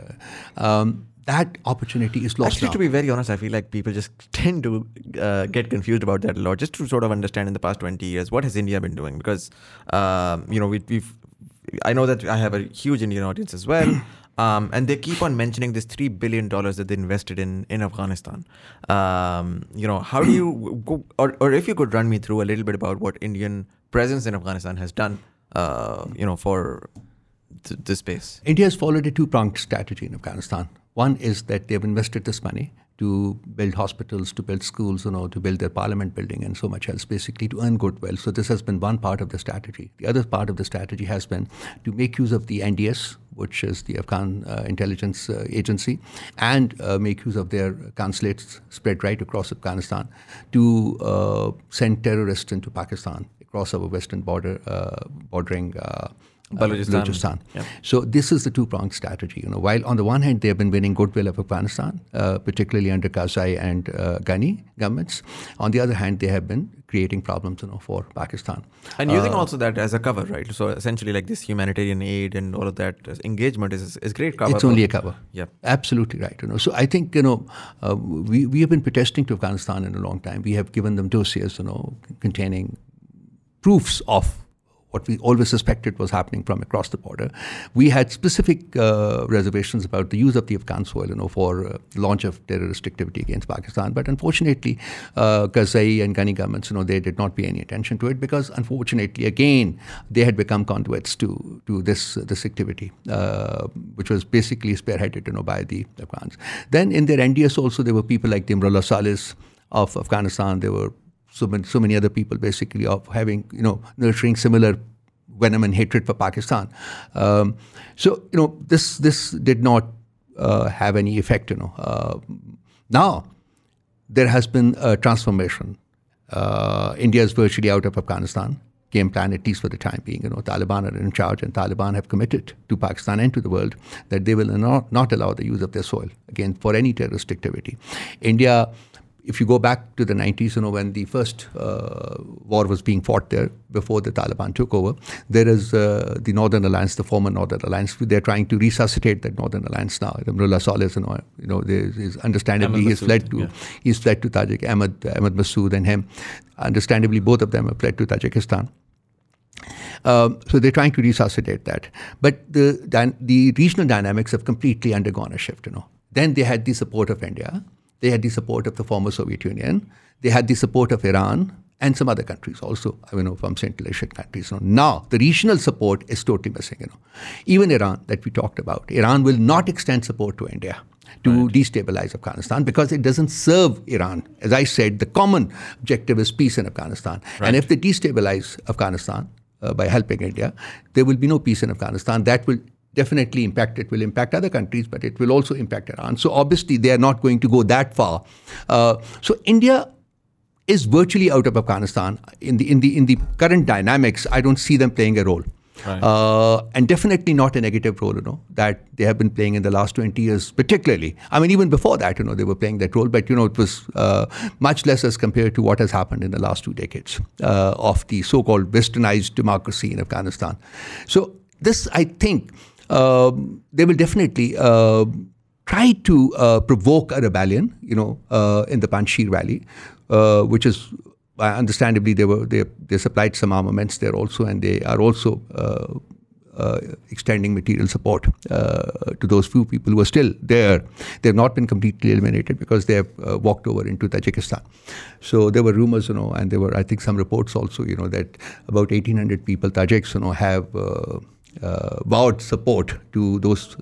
Uh, um, that opportunity is lost. Actually, now. to be very honest, I feel like people just tend to uh, get confused about that a lot. Just to sort of understand in the past 20 years, what has India been doing? Because, um, you know, we, we've I know that I have a huge Indian audience as well. Um, and they keep on mentioning this three billion dollars that they invested in in Afghanistan. Um, you know, how do you go, or or if you could run me through a little bit about what Indian presence in Afghanistan has done, uh, you know, for th- this space. India has followed a two pronged strategy in Afghanistan. One is that they've invested this money to build hospitals, to build schools, you know, to build their parliament building and so much else, basically to earn goodwill. So this has been one part of the strategy. The other part of the strategy has been to make use of the NDS, which is the Afghan uh, intelligence uh, agency, and uh, make use of their consulates spread right across Afghanistan to uh, send terrorists into Pakistan across our western border, uh, bordering uh, Balochistan. Balochistan. Yeah. So this is the two-pronged strategy. You know, while on the one hand they have been winning goodwill of Afghanistan, uh, particularly under Karzai and uh, Ghani governments, on the other hand they have been creating problems, you know, for Pakistan. And using uh, also that as a cover, right? So essentially, like this humanitarian aid and all of that engagement is is great cover. It's only a cover. Yeah, absolutely right. You know, so I think you know uh, we we have been protesting to Afghanistan in a long time. We have given them dossiers, you know, containing proofs of what we always suspected was happening from across the border. We had specific uh, reservations about the use of the Afghan soil, you know, for uh, launch of terrorist activity against Pakistan. But unfortunately, uh, Karzai and Ghani governments, you know, they did not pay any attention to it because, unfortunately, again, they had become conduits to to this this activity, uh, which was basically spearheaded, you know, by the Afghans. Then in their NDS also, there were people like the Amrullah Salehs of Afghanistan. There were so many, so many other people basically of having, you know, nurturing similar venom and hatred for Pakistan. Um, so, you know, this, this did not uh, have any effect, you know. Uh, now, there has been a transformation. Uh, India is virtually out of Afghanistan. Game plan, at least for the time being. You know, Taliban are in charge, and Taliban have committed to Pakistan and to the world that they will not, not allow the use of their soil again for any terrorist activity. India if you go back to the 90s, you know, when the first uh, war was being fought there before the Taliban took over, there is uh, the Northern Alliance, the former Northern Alliance. They're trying to resuscitate that Northern Alliance now. Amrullah Saleh, you know, you know, is understandably he's fled to yeah. he's fled to Tajik, Ahmad Ahmad Masood and him. Understandably, both of them have fled to Tajikistan. Um, so they're trying to resuscitate that, but the the regional dynamics have completely undergone a shift. You know, then they had the support of India they had the support of the former Soviet Union. They had the support of Iran and some other countries also, you know, from Central Asian countries. Now, the regional support is totally missing. You know, even Iran that we talked about, Iran will not extend support to India to right. destabilize Afghanistan because it doesn't serve Iran. As I said, the common objective is peace in Afghanistan. Right. And if they destabilize Afghanistan uh, by helping India, there will be no peace in Afghanistan. That will definitely impact it will impact other countries but it will also impact iran so obviously they are not going to go that far uh, so india is virtually out of afghanistan in the in the in the current dynamics i don't see them playing a role Right. Uh, and definitely not a negative role, you know, that they have been playing in the last 20 years, particularly. I mean, even before that, you know, they were playing that role, but, you know, it was uh, much less as compared to what has happened in the last two decades uh, of the so called westernized democracy in Afghanistan. So, this, I think, they will definitely uh, try to uh, provoke a rebellion, you know, uh, in the Panjshir Valley, uh, which is understandably they were they, they supplied some armaments there also, and they are also. Uh, extending material support uh, to those few people who are still there. They have not been completely eliminated because they have uh, walked over into Tajikistan. So there were rumors, you know, and there were, I think, some reports also, you know, that about 1,800 people, Tajiks, you know, have vowed support to those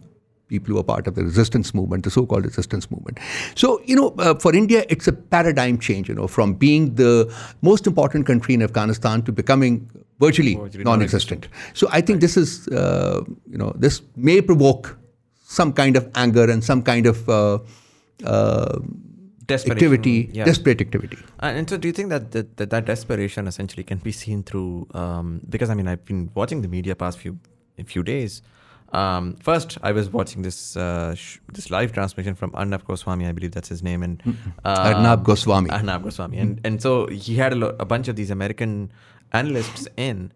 people who are part of the resistance movement, the so-called resistance movement. So, you know, uh, for India, it's a paradigm change, you know, from being the most important country in Afghanistan to becoming virtually, Virtually non-existent. So I think this is, uh, you know, this may provoke some kind of anger and some kind of uh, uh, activity, yeah. desperate activity. Uh, and so, do you think that that, that, that desperation essentially can be seen through? Um, because I mean, I've been watching the media past few few days. Um, first, I was watching this uh, sh- this live transmission from Arnab Goswami, I believe that's his name, and um, Arnab Goswami. Arnab Goswami, and and so he had a, lo- a bunch of these American analysts in,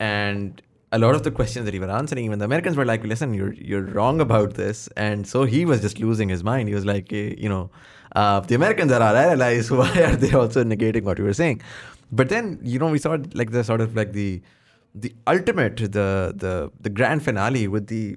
and a lot of the questions that he was answering, even the Americans were like, "Listen, you're you're wrong about this," and so he was just losing his mind. He was like, eh, you know, uh, the Americans are our allies. Why are they also negating what you were saying? But then, you know, we saw like the sort of like the the ultimate, the the the grand finale with the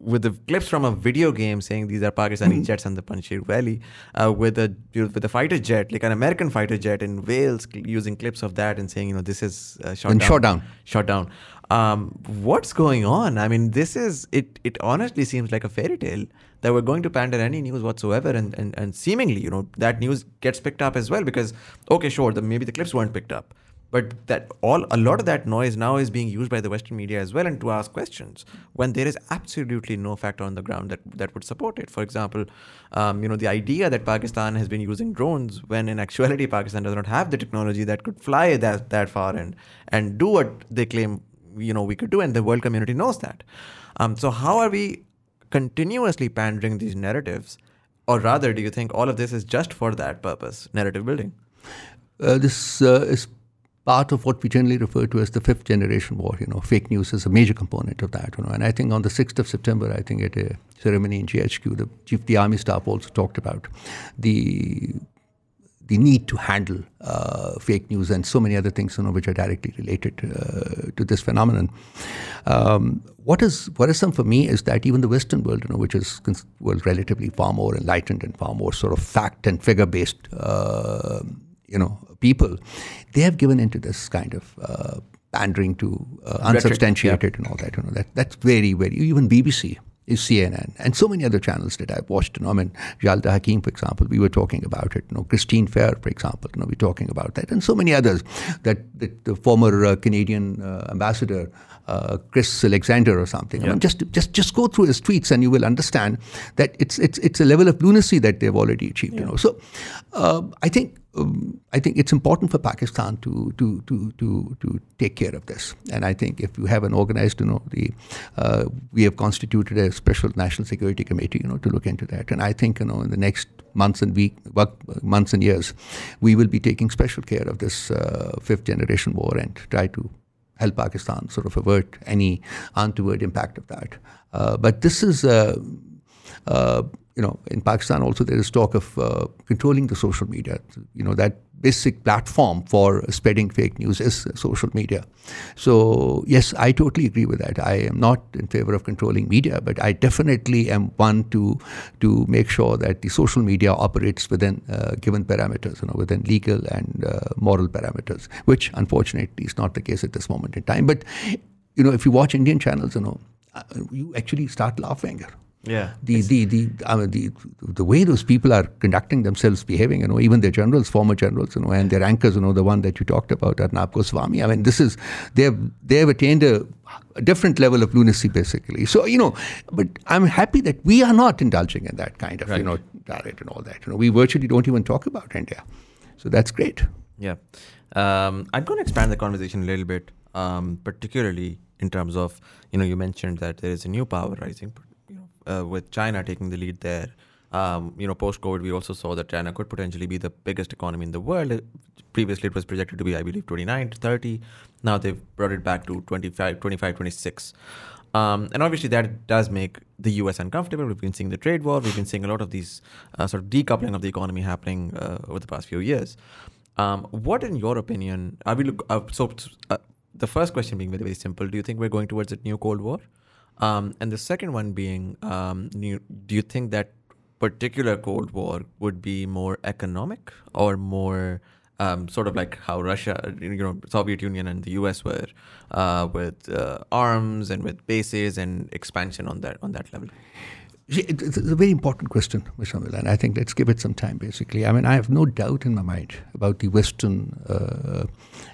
with the clips from a video game saying these are Pakistani jets on the Panjshir Valley, uh, with a with a fighter jet, like an American fighter jet in Wales, cl- using clips of that and saying, you know, this is uh, shot And down. shot down. Shot down. Um, what's going on? I mean, this is it. It honestly seems like a fairy tale that we're going to pander any news whatsoever, and and, and seemingly, you know, that news gets picked up as well because okay, sure, the, maybe the clips weren't picked up, but that all a lot of that noise now is being used by the Western media as well, and to ask questions when there is absolutely no fact on the ground that that would support it. For example, um, you know, the idea that Pakistan has been using drones when in actuality Pakistan does not have the technology that could fly that that far and and do what they claim you know we could do, and the world community knows that. Um, so how are we continuously pandering these narratives, or rather, do you think all of this is just for that purpose, narrative building? uh, this uh, is part of what we generally refer to as the fifth generation war. You know, fake news is a major component of that. You know, and I think on the sixth of September, I think at a ceremony in GHQ, the chief of the army staff also talked about the the need to handle uh, fake news and so many other things, you know, which are directly related uh, to this phenomenon. Um, what is worrisome for me is that even the Western world, you know, which is well, relatively far more enlightened and far more sort of fact and figure based, uh, you know, people, they have given into this kind of uh, pandering to uh, unsubstantiated and all that. You know, that that's very very even BBC is CNN and so many other channels that I've watched. You know, I mean, Yalda Hakim, for example, we were talking about it. You know, Christine Fair, for example, you know, we're talking about that, and so many others. That, that the former uh, Canadian uh, ambassador. Uh, Chris Alexander or something. I mean, just just just go through his tweets and you will understand that it's it's it's a level of lunacy that they've already achieved. You know, so uh, I think um, I think it's important for Pakistan to to to to to take care of this. And I think if you have an organized, you know, the uh, we have constituted a special national security committee, you know, to look into that. And I think you know in the next months and week months and years, we will be taking special care of this uh, fifth generation war and try to help Pakistan sort of avert any untoward impact of that. Uh, but this is, uh, you know, in Pakistan also there is talk of uh, controlling the social media. You know, that basic platform for spreading fake news is social media. So, yes, I totally agree with that. I am not in favor of controlling media, but I definitely am one to to make sure that the social media operates within uh, given parameters, you know, within legal and uh, moral parameters, which unfortunately is not the case at this moment in time. But you know, if you watch Indian channels, you know, uh, you actually start laughing. Yeah. The the the I mean, the the way those people are conducting themselves, behaving, you know, even their generals, former generals, you know, and their anchors, you know, the one that you talked about, Arnab Goswami. I mean, this is they have they have attained a, a different level of lunacy, basically. So you know, but I'm happy that we are not indulging in that kind of you know diet and all that. You know, we virtually don't even talk about India, so that's great. Yeah. Um, I'm going to expand the conversation a little bit, um, particularly in terms of you know you mentioned that there is a new power rising, uh, with China taking the lead there. Um, you know, post COVID, we also saw that China could potentially be the biggest economy in the world. Previously, it was projected to be, I believe, 29 to 30. Now they've brought it back to 25, 25 26. Um, and obviously, that does make the US uncomfortable. We've been seeing the trade war. We've been seeing a lot of these uh, sort of decoupling of the economy happening uh, over the past few years. Um, what, in your opinion, are we look? Uh, so, uh, the first question being very, very simple: Do you think we're going towards a new Cold War? Um, and the second one being, um, do you think that particular Cold War would be more economic or more um, sort of like how Russia, you know, Soviet Union and the U.S. were uh, with uh, arms and with bases and expansion on that on that level. It's a very important question. Miller, and I think let's give it some time. Basically, I mean, I have no doubt in my mind about the Western uh,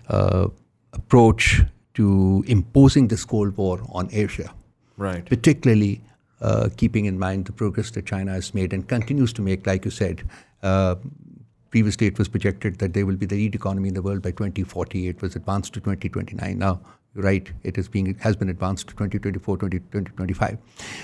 uh approach to imposing this Cold War on Asia, right? Particularly uh, keeping in mind the progress that China has made and continues to make, like you said. Uh, previously, it was projected that they will be the lead economy in the world by 2040. It was advanced to 2029. Now, you're right, it is being it has been advanced to 2024, 2025.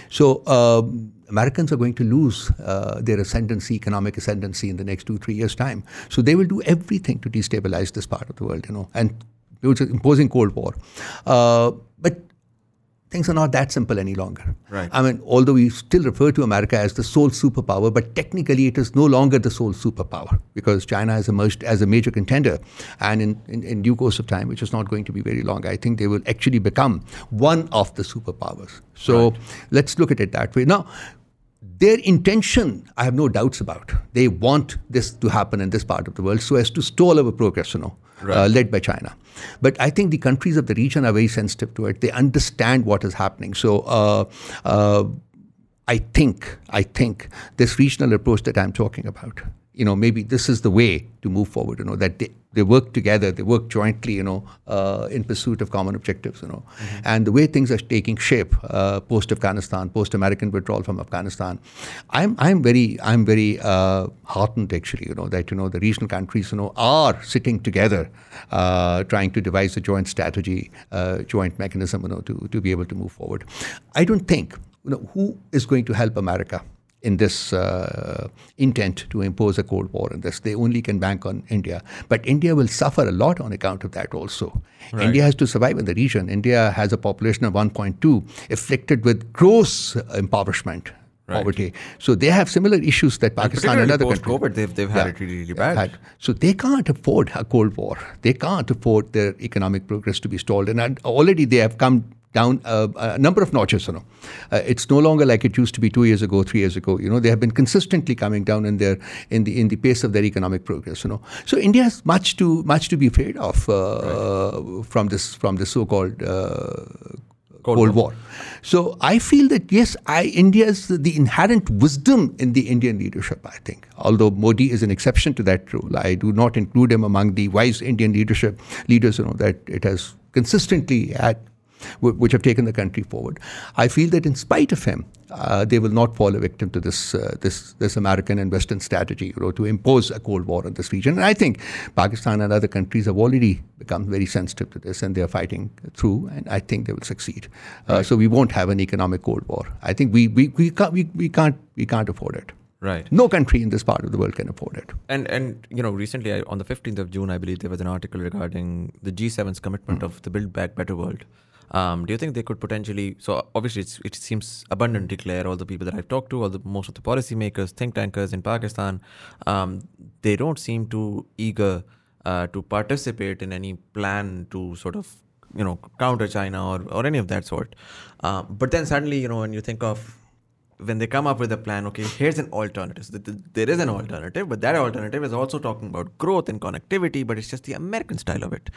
So um, Americans are going to lose uh, their ascendancy, economic ascendancy, in the next two, three years' time. So they will do everything to destabilize this part of the world, you know, and imposing Cold War. Uh, but things are not that simple any longer. Right. I mean, although we still refer to America as the sole superpower, but technically it is no longer the sole superpower because China has emerged as a major contender. And in, in, in, due course of time, which is not going to be very long, I think they will actually become one of the superpowers. So right. let's look at it that way. Now, their intention, I have no doubts about. They want this to happen in this part of the world so as to stall our progress, you know, right. uh, led by China. But I think the countries of the region are very sensitive to it. They understand what is happening. So uh, uh, I think, I think this regional approach that I'm talking about you know, maybe this is the way to move forward, you know, that they, they work together, they work jointly, you know, uh, in pursuit of common objectives, you know. Mm-hmm. And the way things are taking shape uh, post Afghanistan, post American withdrawal from Afghanistan, I'm, I'm very, I'm very uh, heartened actually, you know, that, you know, the regional countries, you know, are sitting together uh, trying to devise a joint strategy, uh, joint mechanism, you know, to, to be able to move forward. I don't think, you know, who is going to help America? In this uh, intent to impose a Cold War in this. They only can bank on India. But India will suffer a lot on account of that also. Right. India has to survive in the region. India has a population of 1.2, afflicted with gross impoverishment. Right. Poverty. So they have similar issues that Pakistan and, and other countries. COVID, they've, they've had yeah, it really, really bad. Had. So they can't afford a Cold War. They can't afford their economic progress to be stalled. And already they have come down uh, a number of notches. You know, uh, it's no longer like it used to be two years ago, three years ago. You know, they have been consistently coming down in their in the in the pace of their economic progress. You know, so India has much to much to be afraid of uh, right. from this from the so-called. Uh, Cold, Cold War. War. So I feel that yes, I India's the inherent wisdom in the Indian leadership. I think, although Modi is an exception to that rule, I do not include him among the wise Indian leadership leaders. You know that it has consistently had which have taken the country forward. I feel that in spite of him, uh, they will not fall a victim to this uh, this this American and Western strategy, you know, to impose a Cold War in this region. And I think Pakistan and other countries have already become very sensitive to this, and they are fighting through. And I think they will succeed. Uh, right. So we won't have an economic Cold War. I think we we, we can't we, we can't we can't afford it. Right. No country in this part of the world can afford it. And and you know, recently I, on the 15th of June, I believe there was an article regarding the G7's commitment mm. of the Build Back Better world. Um, do you think they could potentially? So obviously, it seems abundantly clear. All the people that I've talked to, all the most of the policymakers, think tankers in Pakistan, um, they don't seem too eager uh, to participate in any plan to sort of you know counter China or or any of that sort. Uh, but then suddenly, you know, when you think of when they come up with a plan, okay, here's an alternative. There is an alternative, but that alternative is also talking about growth and connectivity, but it's just the American style of it.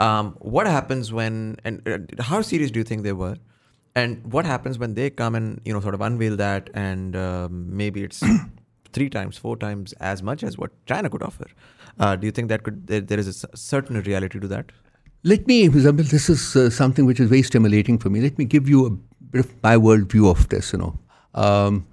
Um, what happens when and uh, how serious do you think they were? And what happens when they come and you know sort of unveil that and um, maybe it's three times, four times as much as what China could offer? Uh, do you think that could there, there is a certain reality to that? Let me, example, this is uh, something which is very stimulating for me. Let me give you a bit of my world view of this. You know, um,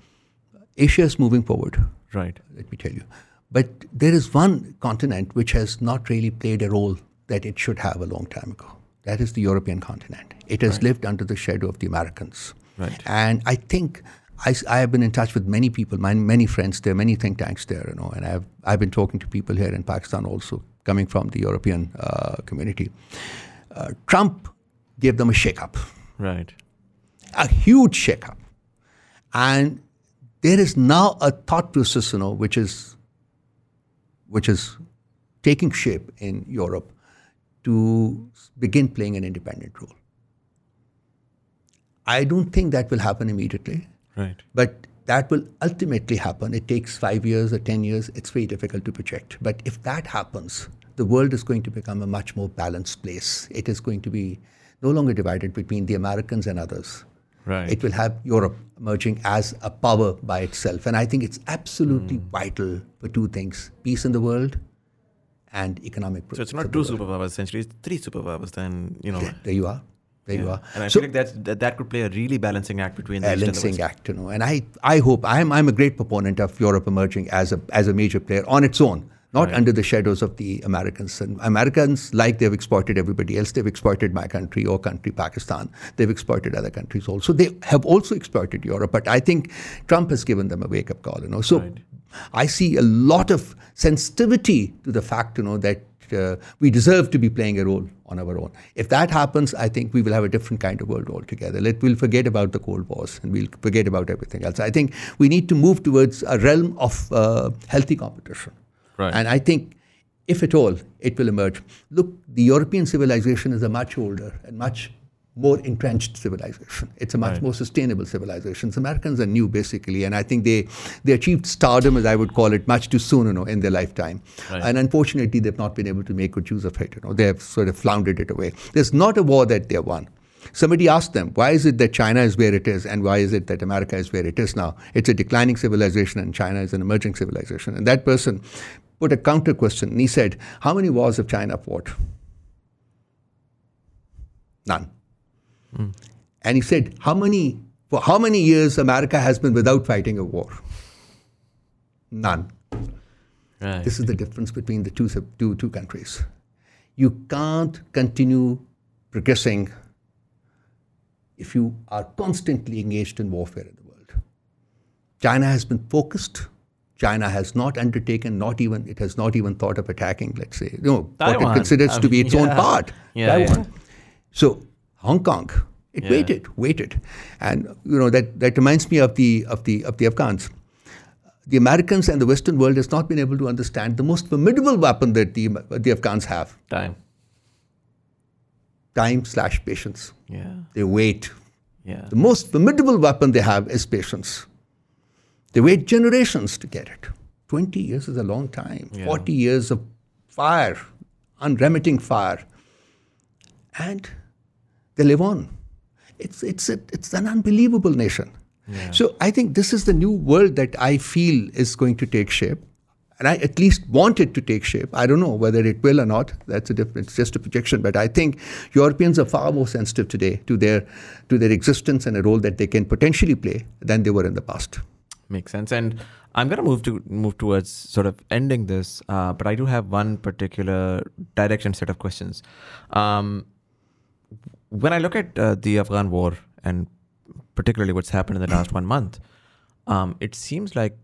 Asia is moving forward. Right. Let me tell you. But there is one continent which has not really played a role that it should have a long time ago. That is the European continent. It has Right. lived under the shadow of the Americans. Right. And I think I have been in touch with many people, my, many friends there, many think tanks there, you know, and I've, I've been talking to people here in Pakistan also, coming from the European uh, community. Uh, Trump gave them a shake-up, Right. a huge shake-up. And there is now a thought process, you know, which is, which is taking shape in Europe to begin playing an independent role. I don't think that will happen immediately. Right. But that will ultimately happen. It takes five years or 10 years. It's very difficult to project. But if that happens, the world is going to become a much more balanced place. It is going to be no longer divided between the Americans and others. Right. It will have Europe emerging as a power by itself. And I think it's absolutely Hmm. vital for two things peace in the world and economic so it's not two superpowers essentially; it's three superpowers. Then you know. There you are. There you are. And I So- feel like that's, that that could play a really balancing act between the a East and the West. Act, you know. And I, I hope I'm, I'm a great proponent of Europe emerging as a as a major player on its own, not Right. under the shadows of the Americans. And Americans, like they've exploited everybody else, they've exploited my country, your country, Pakistan. They've exploited other countries also. They have also exploited Europe, but I think Trump has given them a wake up call, you know. So Right. I see a lot of sensitivity to the fact, you know, that uh, we deserve to be playing a role on our own. If that happens, I think we will have a different kind of world altogether. Let we'll forget about the Cold Wars and we'll forget about everything else. I think we need to move towards a realm of uh, healthy competition. Right. And I think, if at all, it will emerge. Look, the European civilization is a much older and much more entrenched civilization. It's a much Right. more sustainable civilization. The Americans are new, basically, and I think they they achieved stardom, as I would call it, much too soon, you know, in their lifetime. Right. And unfortunately, they've not been able to make good use of it. You know, they have sort of floundered it away. There's not a war that they have won. Somebody asked them, why is it that China is where it is, and why is it that America is where it is now? It's a declining civilization, and China is an emerging civilization. And that person put a counter question, and he said, how many wars have China fought? None. And he said, how many, for how many years America has been without fighting a war? None. Right. This is the difference between the two, two, two countries. You can't continue progressing if you are constantly engaged in warfare in the world. China has been focused. China has not undertaken, not even, it has not even thought of attacking, let's say, no, what Taiwan. it considers I to be mean, its own part. Yeah, Taiwan. yeah. So Hong Kong, it Yeah. waited, waited, and you know that that reminds me of the of the of the Afghans. The Americans and the Western world has not been able to understand the most formidable weapon that the the Afghans have: Time. time slash patience. Yeah. They wait. Yeah. The most formidable weapon they have is patience. They wait generations to get it. 20 years is a long time. Yeah. 40 years of fire, unremitting fire. And they live on. It's, it's, a, it's an unbelievable nation. Yeah. So I think this is the new world that I feel is going to take shape. And I at least want it to take shape. I don't know whether it will or not. That's a different, it's just a projection. But I think Europeans are far more sensitive today to their, to their existence and a role that they can potentially play than they were in the past. Makes sense. And I'm gonna move to move towards sort of ending this, uh, but I do have one particular direction set of questions. Um, when I look at uh, the Afghan war and particularly what's happened in the last one month, um, it seems like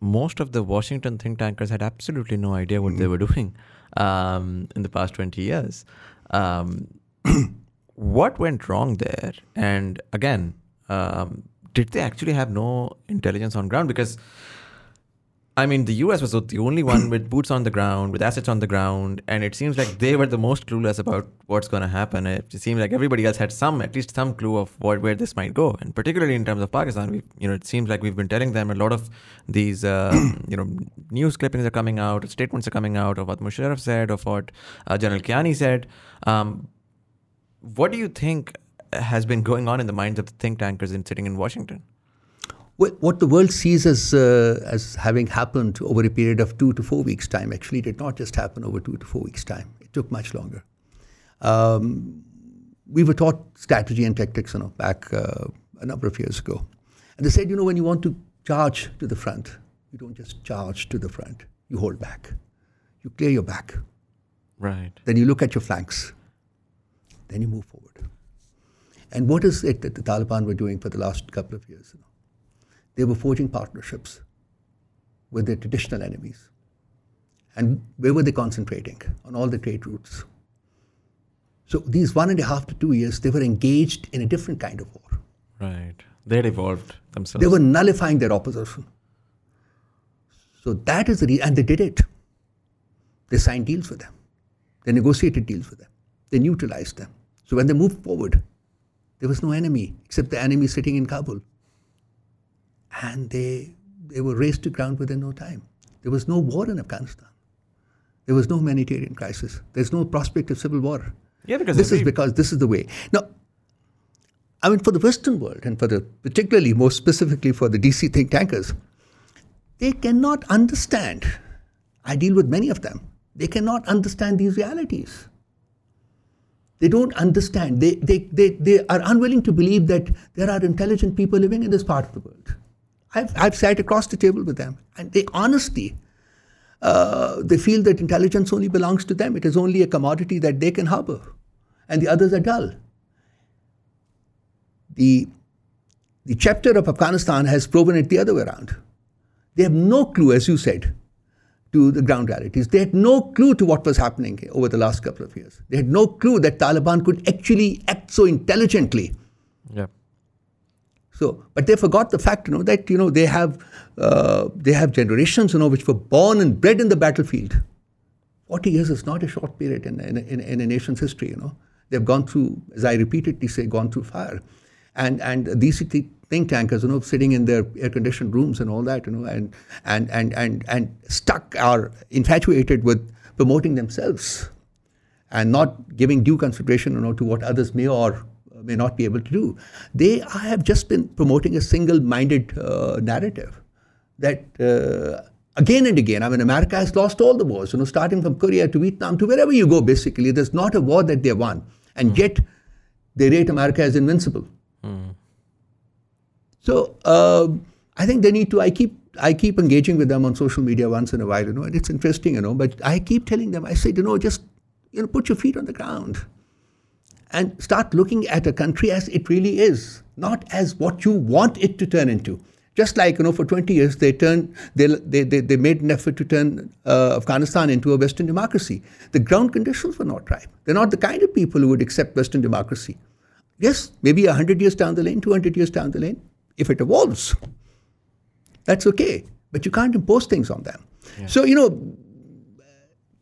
most of the Washington think tankers had absolutely no idea what they were doing um, in the past 20 years. Um, what went wrong there? And again, um, did they actually have no intelligence on ground? Because I mean, the US was the only one with boots on the ground, with assets on the ground, and it seems like they were the most clueless about what's going to happen. It seems like everybody else had some, at least some clue of what where this might go, and particularly in terms of Pakistan, we, you know, it seems like we've been telling them a lot of these, uh, you know, news clippings are coming out, statements are coming out of what Musharraf said, of what uh, General Kiani said. Um, what do you think has been going on in the minds of the think tankers in sitting in Washington? What the world sees as, uh, as having happened over a period of two to four weeks' time actually did not just happen over two to four weeks' time. It took much longer. Um, we were taught strategy and tactics you know, back uh, a number of years ago. And they said, you know, when you want to charge to the front, you don't just charge to the front, you hold back. You clear your back. Right. Then you look at your flanks. Then you move forward. And what is it that the Taliban were doing for the last couple of years? You know? They were forging partnerships with their traditional enemies. And where were they concentrating? On all the trade routes. So these one and a half to two years, they were engaged in a different kind of war. Right. They had evolved themselves. They were nullifying their opposition. So that is the reason, and they did it. They signed deals with them. They negotiated deals with them. They neutralized them. So when they moved forward, there was no enemy except the enemy sitting in Kabul. And they, they were razed to ground within no time. There was no war in Afghanistan. There was no humanitarian crisis. There's no prospect of civil war. Yeah, because this is because this is the way. Now, I mean, for the Western world and for the particularly more specifically for the DC think tankers, they cannot understand. I deal with many of them. They cannot understand these realities. They don't understand. They, they, they, they are unwilling to believe that there are intelligent people living in this part of the world. I've, I've sat across the table with them, and they honestly, uh, they feel that intelligence only belongs to them. It is only a commodity that they can harbor, and the others are dull. The, the chapter of Afghanistan has proven it the other way around. They have no clue, as you said, to the ground realities. They had no clue to what was happening over the last couple of years. They had no clue that Taliban could actually act so intelligently. Yeah. So, but they forgot the fact, you know, that you know they have uh, they have generations, you know, which were born and bred in the battlefield. Forty years is not a short period in in, in, in a nation's history, you know. They've gone through, as I repeatedly say, gone through fire, and and these think tankers, you know, sitting in their air-conditioned rooms and all that, you know, and and and and and stuck are infatuated with promoting themselves and not giving due consideration you know, to what others may or may not be able to do. They have just been promoting a single-minded uh, narrative that uh, again and again, I mean, America has lost all the wars, you know, starting from Korea to Vietnam to wherever you go, basically. There's not a war that they won. And yet, they rate America as invincible. So uh, I think they need to. I keep I keep engaging with them on social media once in a while, you know, and it's interesting, you know. But I keep telling them, I said, you know, just you know, put your feet on the ground and start looking at a country as it really is, not as what you want it to turn into. Just like you know, for 20 years they turned, they they they, they made an effort to turn uh, Afghanistan into a Western democracy. The ground conditions were not right. They're not the kind of people who would accept Western democracy. Yes, maybe 100 years down the lane, 200 years down the lane, if it evolves, that's okay. But you can't impose things on them. So, you know,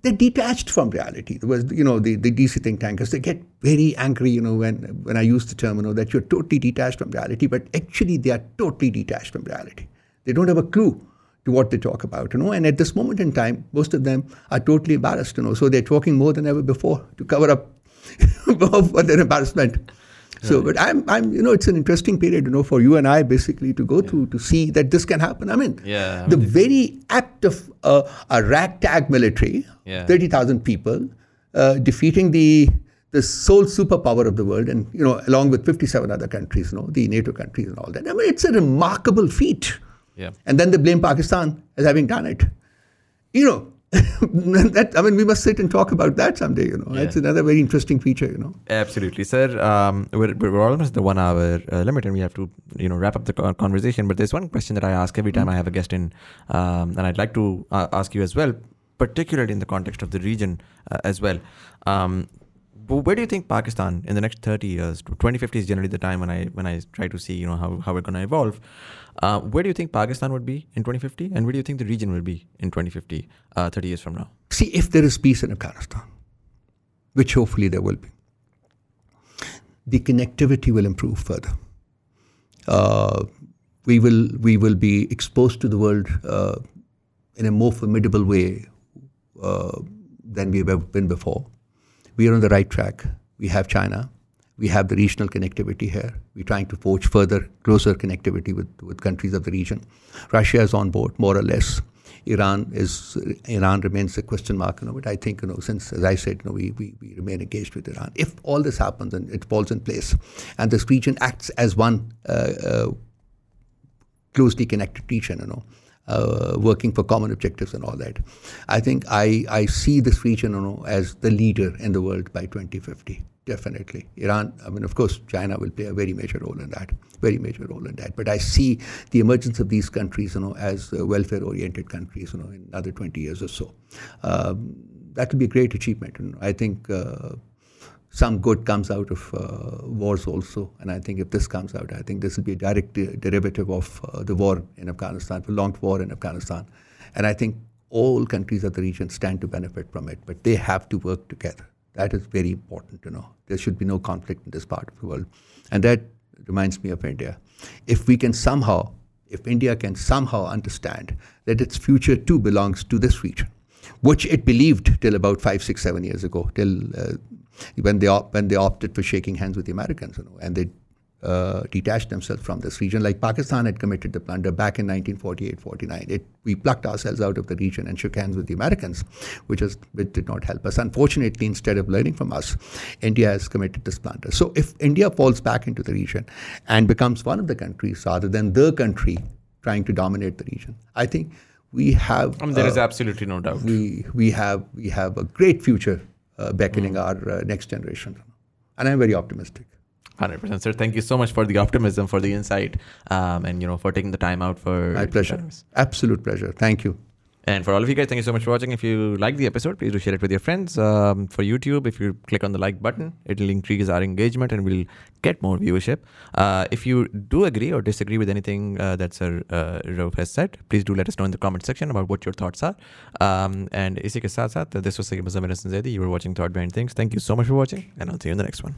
they're detached from reality. There was, you know, the, the DC think tankers, they get very angry, you know, when, when I use the term, you know, that you're totally detached from reality, but actually they are totally detached from reality. They don't have a clue to what they talk about, you know, and at this moment in time, most of them are totally embarrassed, you know, so they're talking more than ever before to cover up for their embarrassment. So, but I'm, I'm, you know, it's an interesting period, you know, for you and I basically to go through to see that this can happen. I mean, Yeah, I the very act of uh, a ragtag military, Yeah. 30,000 people, uh, defeating the the sole superpower of the world, and you know, along with 57 other countries, you know, the NATO countries and all that. I mean, it's a remarkable feat. Yeah. And then they blame Pakistan as having done it. You know, that I mean, we must sit and talk about that someday. You know, Yeah. it's another very interesting feature. You know. Absolutely, sir. Um, we're, we're almost at the one hour uh, limit, and we have to, you know, wrap up the conversation. But there's one question that I ask every time I have a guest in, um, and I'd like to uh, ask you as well, particularly in the context of the region uh, as well. Um, where do you think Pakistan in the next 30 years? 2050 is generally the time when I when I try to see, you know, how, how we're going to evolve. Uh, where do you think Pakistan would be in 2050, and where do you think the region will be in 2050, uh, 30 years from now? See, if there is peace in Afghanistan, which hopefully there will be, the connectivity will improve further. Uh, we will we will be exposed to the world uh, in a more formidable way uh, than we've ever been before. We are on the right track. We have China. We have the regional connectivity here. We're trying to forge further, closer connectivity with, with countries of the region. Russia is on board, more or less. Iran is Iran remains a question mark, you know. But I think, you know, since as I said, you know, we, we, we remain engaged with Iran. If all this happens and it falls in place, and this region acts as one uh, uh, closely connected region, you know, uh, working for common objectives and all that. I think I, I see this region, you know, as the leader in the world by 2050. definitely. Iran, I mean, of course, China will play a very major role in that, very major role in that. But I see the emergence of these countries, you know, as uh, welfare-oriented countries, you know, in another 20 years or so. Um, that will be a great achievement. And I think uh, some good comes out of uh, wars also. And I think if this comes out, I think this will be a direct de- derivative of uh, the war in Afghanistan, prolonged war in Afghanistan. And I think all countries of the region stand to benefit from it, but they have to work together. That is very important to know. There should be no conflict in this part of the world. And that reminds me of India. If we can somehow, if India can somehow understand that its future too belongs to this region, which it believed till about five, six, seven years ago, till uh, when they op- when they opted for shaking hands with the Americans, you know, and they uh, detached themselves from this region, like Pakistan had committed the plunder back in 1948-49. we plucked ourselves out of the region and shook hands with the Americans, which, is, which did not help us. Unfortunately, instead of learning from us, India has committed this plunder. So if India falls back into the region and becomes one of the countries rather than the country trying to dominate the region, I think we have. I mean, there uh, is absolutely no doubt. We we have we have a great future beckoning mm. our uh, next generation, and I'm very optimistic. 100% sir. Thank you so much for the optimism for the insight um, and you know for taking the time out for my pleasure. Absolute pleasure. Thank you and for all of you guys, thank you so much for watching. If you like the episode, please do share it with your friends. Um, for YouTube, if you click on the like button, it'll increase our engagement and we'll get more viewership. Uh, if you do agree or disagree with anything uh, that Sir uh, Rauf has said, please do let us know in the comment section about what your thoughts are. Um, and isi ke this was Sigma Zamiran Zaidi. You were watching Thought Behind Things. Thank you so much for watching, and I'll see you in the next one.